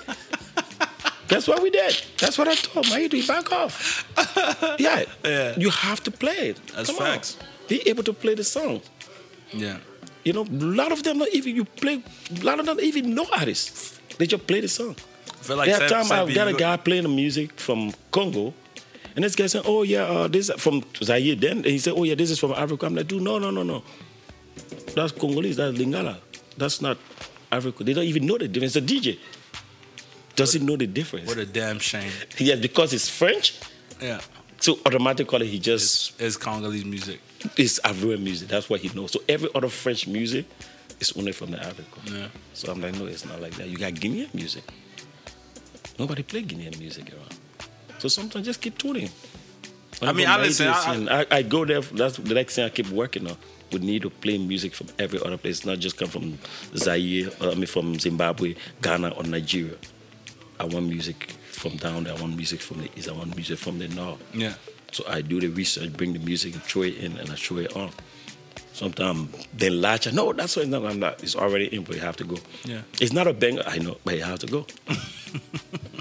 That's what we did. That's what I told my you back off. Yeah, Yeah. you have to play it. That's Come on. facts. Be able to play the song. Yeah. You know, a lot of them not even you play. A lot of them don't even know artists. They just play the song. I feel like there Seb- times I've got a guy playing the music from Congo, and this guy saying, "Oh yeah, uh, this is from Zaire." Then and he said, "Oh yeah, this is from Africa." I'm like, "Dude, no, no, no, no. That's Congolese. That's Lingala. That's not Africa. They don't even know the difference. It's a DJ doesn't know the difference. What a damn shame. yes, because it's French, Yeah. so automatically he just It's Congolese music. it's African music. That's what he knows. So every other French music is only from the Africa. Yeah. So I'm like, no, it's not like that. You got Guinean music. Nobody play Guinean music around. So sometimes just keep tuning. I mean, I listen, I- I, I go there. That's the next thing I keep working on. We need to play music from every other place, not just come from Zaire, uh, I mean from Zimbabwe, Ghana, or Nigeria. I want music from down there. I want music from the east. I want music from the north. Yeah. So I do the research, bring the music, and throw it in, and I throw it on. Sometimes they latch. No, that's why no, I'm not. It's already in, but you have to go. Yeah. It's not a banger. I know, but you have to go.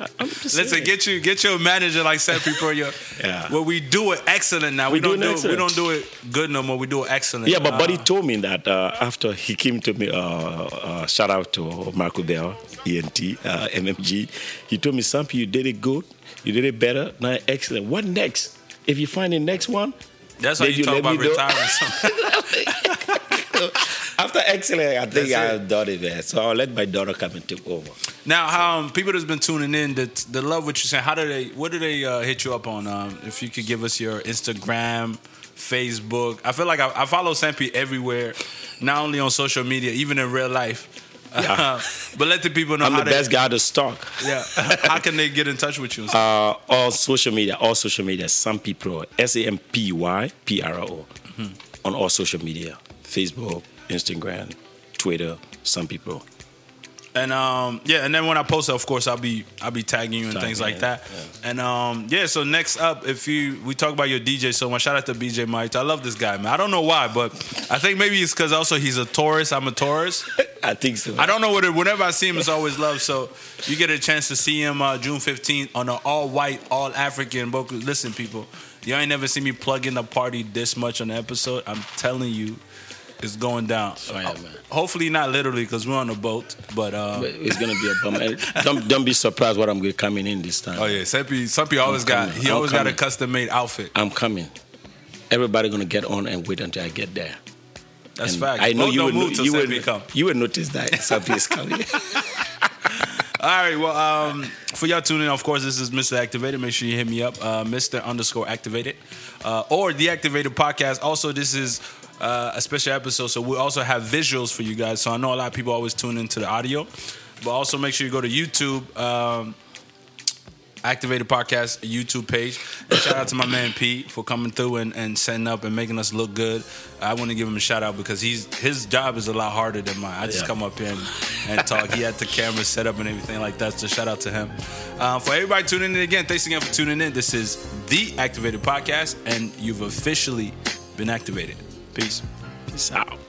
Yeah, I'm Listen, saying. get you get your manager like Sampi Pro. Your, Yeah. Well, we do it excellent now. We, We do don't it do it, we don't do it good no more. We do it excellent. Yeah, but Buddy Uh, told me that uh, after he came to me, uh, uh, shout out to Marco Bell, ENT, uh, MMG. He told me, Sampi, you did it good. You did it better. Now, excellent. What next? If you find the next one, that's how you you talk about me know? retiring. after excellent, I think I've done it, man. So I'll let my daughter come and take over. now, how um, people that's been tuning in that that love what you're saying. How do they? What do they uh, hit you up on? Um, if you could give us your Instagram, Facebook. I feel like I, I follow Sampi everywhere, not only on social media, even in real life. Yeah. but let the people know I'm the they, best guy to stalk. Yeah, how can they get in touch with you? Uh, all social media, all social media, Sampy Pro, S A M P Y P R O, Mm-hmm. on all social media, Facebook, Instagram, Twitter, some people. And um, yeah, and then when I post it, of course, I'll be I'll be tagging you and Tag things like yeah, that. And um, yeah, so next up, if you we talk about your DJ so much, shout out to BJ Mike. I love this guy, man. I don't know why, but I think maybe it's because also he's a Taurus. I'm a Taurus. I think so. I don't know what it. Whenever I see him, it's always love. So you get a chance to see him uh, June 15th on an all white, all African. Boku. Listen, people, you ain't never seen me plug in the party this much on the episode. I'm telling you, it's going down. Oh. Hopefully not literally because we're on a boat, but. Um, But It's gonna be a bummer. Don't don't be surprised what I'm coming in this time. Oh yeah, Sampi. Sampi always got. He I'm always got a custom made outfit. I'm coming. Everybody gonna get on and wait until I get there. That's And fact. I know Both you move you would come. you would notice that something is coming. All right. Well, um, for y'all tuning in, of course, this is Mr. Activated. Make sure you hit me up, uh, Mr. Underscore Activated, uh, or the Activated Podcast. Also, this is uh, a special episode, so we also have visuals for you guys. So I know a lot of people always tune into the audio, but also make sure you go to YouTube. Um, Activated Podcast YouTube page. And shout out to my man Pete for coming through and, and setting up and making us look good. I want to give him a shout out because he's his job is a lot harder than mine. I just Yeah. come up here and, and talk. He had the camera set up and everything like that. So shout out to him. Uh, for everybody tuning in again, thanks again for tuning in. This is the Activated Podcast, and you've officially been activated. Peace. Peace out.